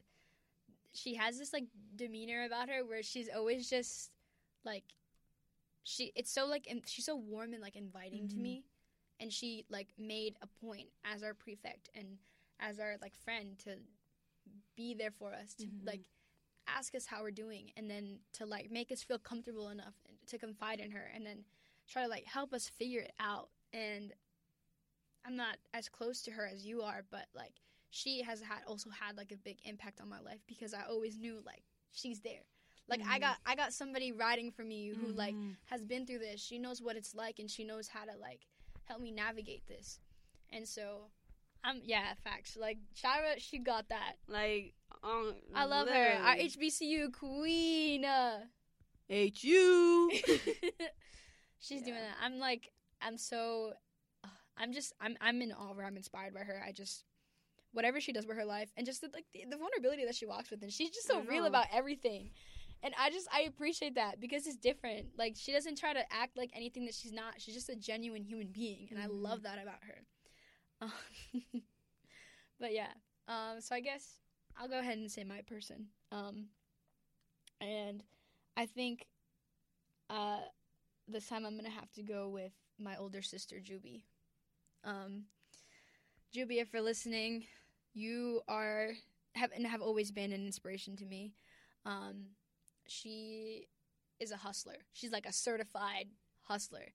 she has this like demeanor about her where she's always just like she it's so like in, she's so warm and like inviting to Mhm. me, and she like made a point as our prefect and as our like friend to be there for us to Mhm. like ask us how we're doing and then to like make us feel comfortable enough to confide in her and then try to like help us figure it out and i'm not as close to her as you are but like she has had also had like a big impact on my life because i always knew like she's there like i Mhm. got i got somebody writing for me who like Mhm. has been through this she knows what it's like and she knows how to like help me navigate this and so i'm yeah facts like shira she got that like um, i love her our hbcu queen uh. H U. <laughs> She's doing Yeah. that. I'm like, I'm so, uh, I'm just, I'm, I'm in awe. Where I'm inspired by her. I just, whatever she does with her life, and just the, like the, the vulnerability that she walks with, and she's just so real about everything. And I just, I appreciate that because it's different. Like she doesn't try to act like anything that she's not. She's just a genuine human being, and I Mhm. love that about her. <laughs> Um, but yeah, um, so I guess I'll go ahead and say my person. Um, and I think, uh this time I'm gonna have to go with my older sister Juby. Um, Juby, if you're listening, you are have and have always been an inspiration to me. Um, she is a hustler. She's like a certified hustler,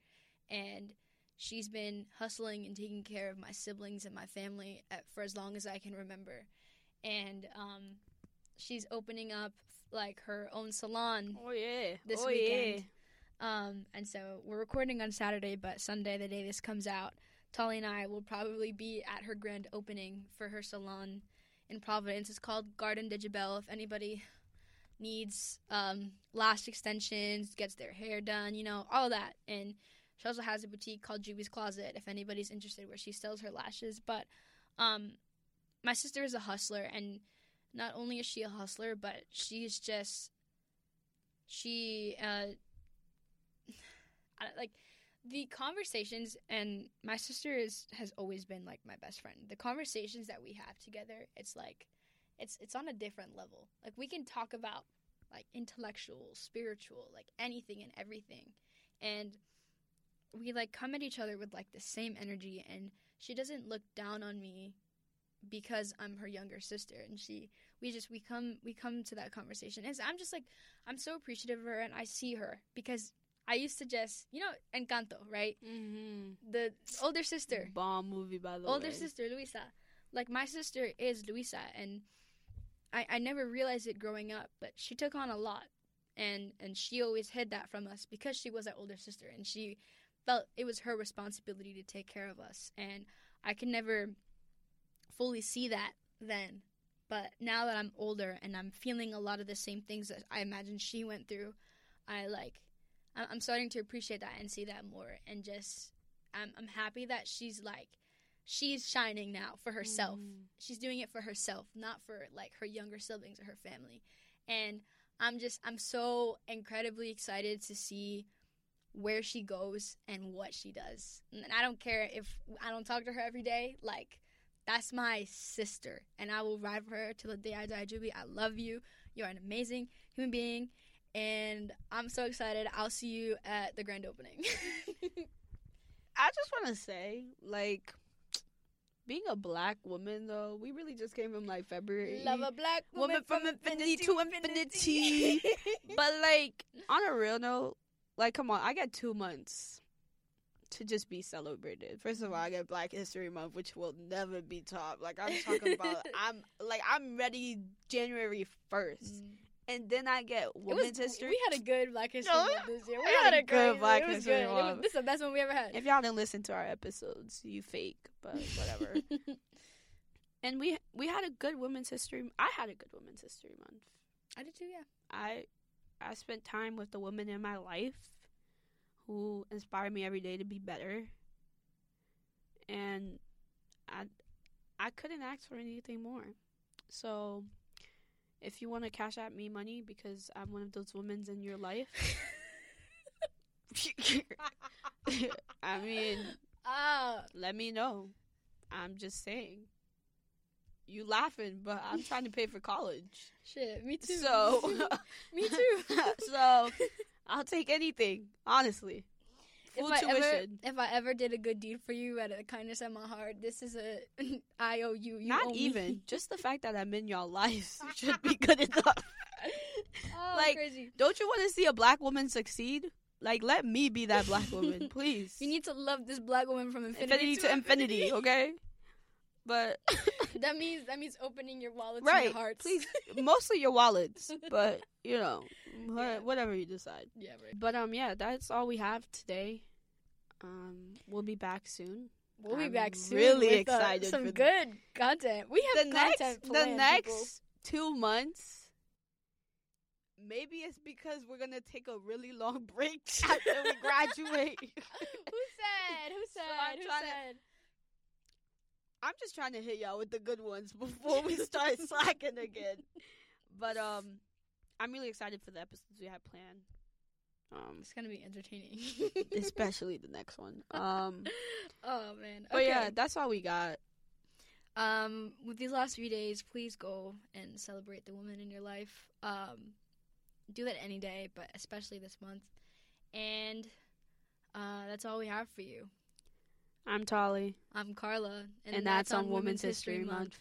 and she's been hustling and taking care of my siblings and my family at, for as long as I can remember. And um, she's opening up like her own salon Oh yeah. this oh, weekend. Yeah. Um, and so we're recording on Saturday, but Sunday, the day this comes out, Tolly and I will probably be at her grand opening for her salon in Providence. It's called Garden Digibel. If anybody needs um, lash extensions, gets their hair done, you know, all that. And she also has a boutique called Juby's Closet if anybody's interested, where she sells her lashes. But um, my sister is a hustler, and not only is she a hustler, but she's just she uh <sighs> like the conversations and my sister is has always been like my best friend the conversations that we have together it's like it's it's on a different level. Like we can talk about like intellectual spiritual like anything and everything. And we like come at each other with like the same energy and she doesn't look down on me because I'm her younger sister. And she we just we come we come to that conversation. And so I'm just like I'm so appreciative of her and I see her because I used to just you know Encanto right? Mm-hmm. the older sister. Bomb movie by the older way. Older sister Luisa. Like my sister is Luisa and I I never realized it growing up but she took on a lot. And and she always hid that from us because she was our older sister and she felt it was her responsibility to take care of us. And I could never fully see that then but now that I'm older and I'm feeling a lot of the same things that I imagine she went through I like I'm starting to appreciate that and see that more and just I'm I'm happy that she's like she's shining now for herself Mhm. she's doing it for herself, not for like her younger siblings or her family. And I'm just I'm so incredibly excited to see where she goes and what she does. And I don't care if I don't talk to her every day, like that's my sister and I will ride for her till the day I die, Juby. I love you. You're an amazing human being and I'm so excited. I'll see you at the grand opening. <laughs> I just want to say, like, being a black woman though, we really just came from like February. Love a black woman from infinity to infinity. <laughs> <laughs> but like, on a real note, like, come on, I got two months to just be celebrated. First of all, I get Black History Month, which will never be topped. Like, I'm talking about, <laughs> I'm like, I'm ready January first. Mm. And then I get It was- Women's History. We had a good Black History No, Month this year. We, we had, had a a good great Black it was History good. It was- Month. this is the best one we ever had. if y'all didn't listen to our episodes, you fake, but whatever. <laughs> and we we had a good Women's History. I had a good Women's History Month. I did too. Yeah. I I spent time with the women in my life who inspire me every day to be better. And I I couldn't ask for anything more. So if you want to cash out me money because I'm one of those women in your life, <laughs> I mean, Ah, let me know. I'm just saying. You laughing, but I'm trying to pay for college. shit. Me too. So <laughs> me too. <laughs> so I'll take anything, honestly. If Full I ever, if I ever did a good deed for you out of the kindness of my heart, this is a <laughs> I owe you. you Not owe even. <laughs> Just the fact that I'm in y'all lives <laughs> should be good enough. Oh, like, crazy. Don't you want to see a black woman succeed? Like, let me be that black woman, please. You need to love this black woman from infinity, infinity to infinity, okay? But <laughs> that means that means opening your wallets and right, your hearts. please, <laughs> mostly your wallets, but you know, Yeah. whatever you decide. Yeah, right. But um, yeah, that's all we have today. Um, we'll be back soon. We'll be I'm back soon. really with, uh, some for good content. We have the next content the next people. two months maybe it's because we're gonna take a really long <laughs> break after we graduate Who said? Who So said? I'm Who trying to- said? I'm just trying to hit y'all with the good ones <laughs> before we start <laughs> slacking again but um i'm really excited for the episodes we have planned um It's gonna be entertaining. especially the next one um <laughs> oh man. but yeah that's all we got Um, with these last few days, please go and celebrate the woman in your life. Um, do that any day, but especially this month. And uh, that's all we have for you. I'm tolly I'm Carla, and, that's, on women's history month. month.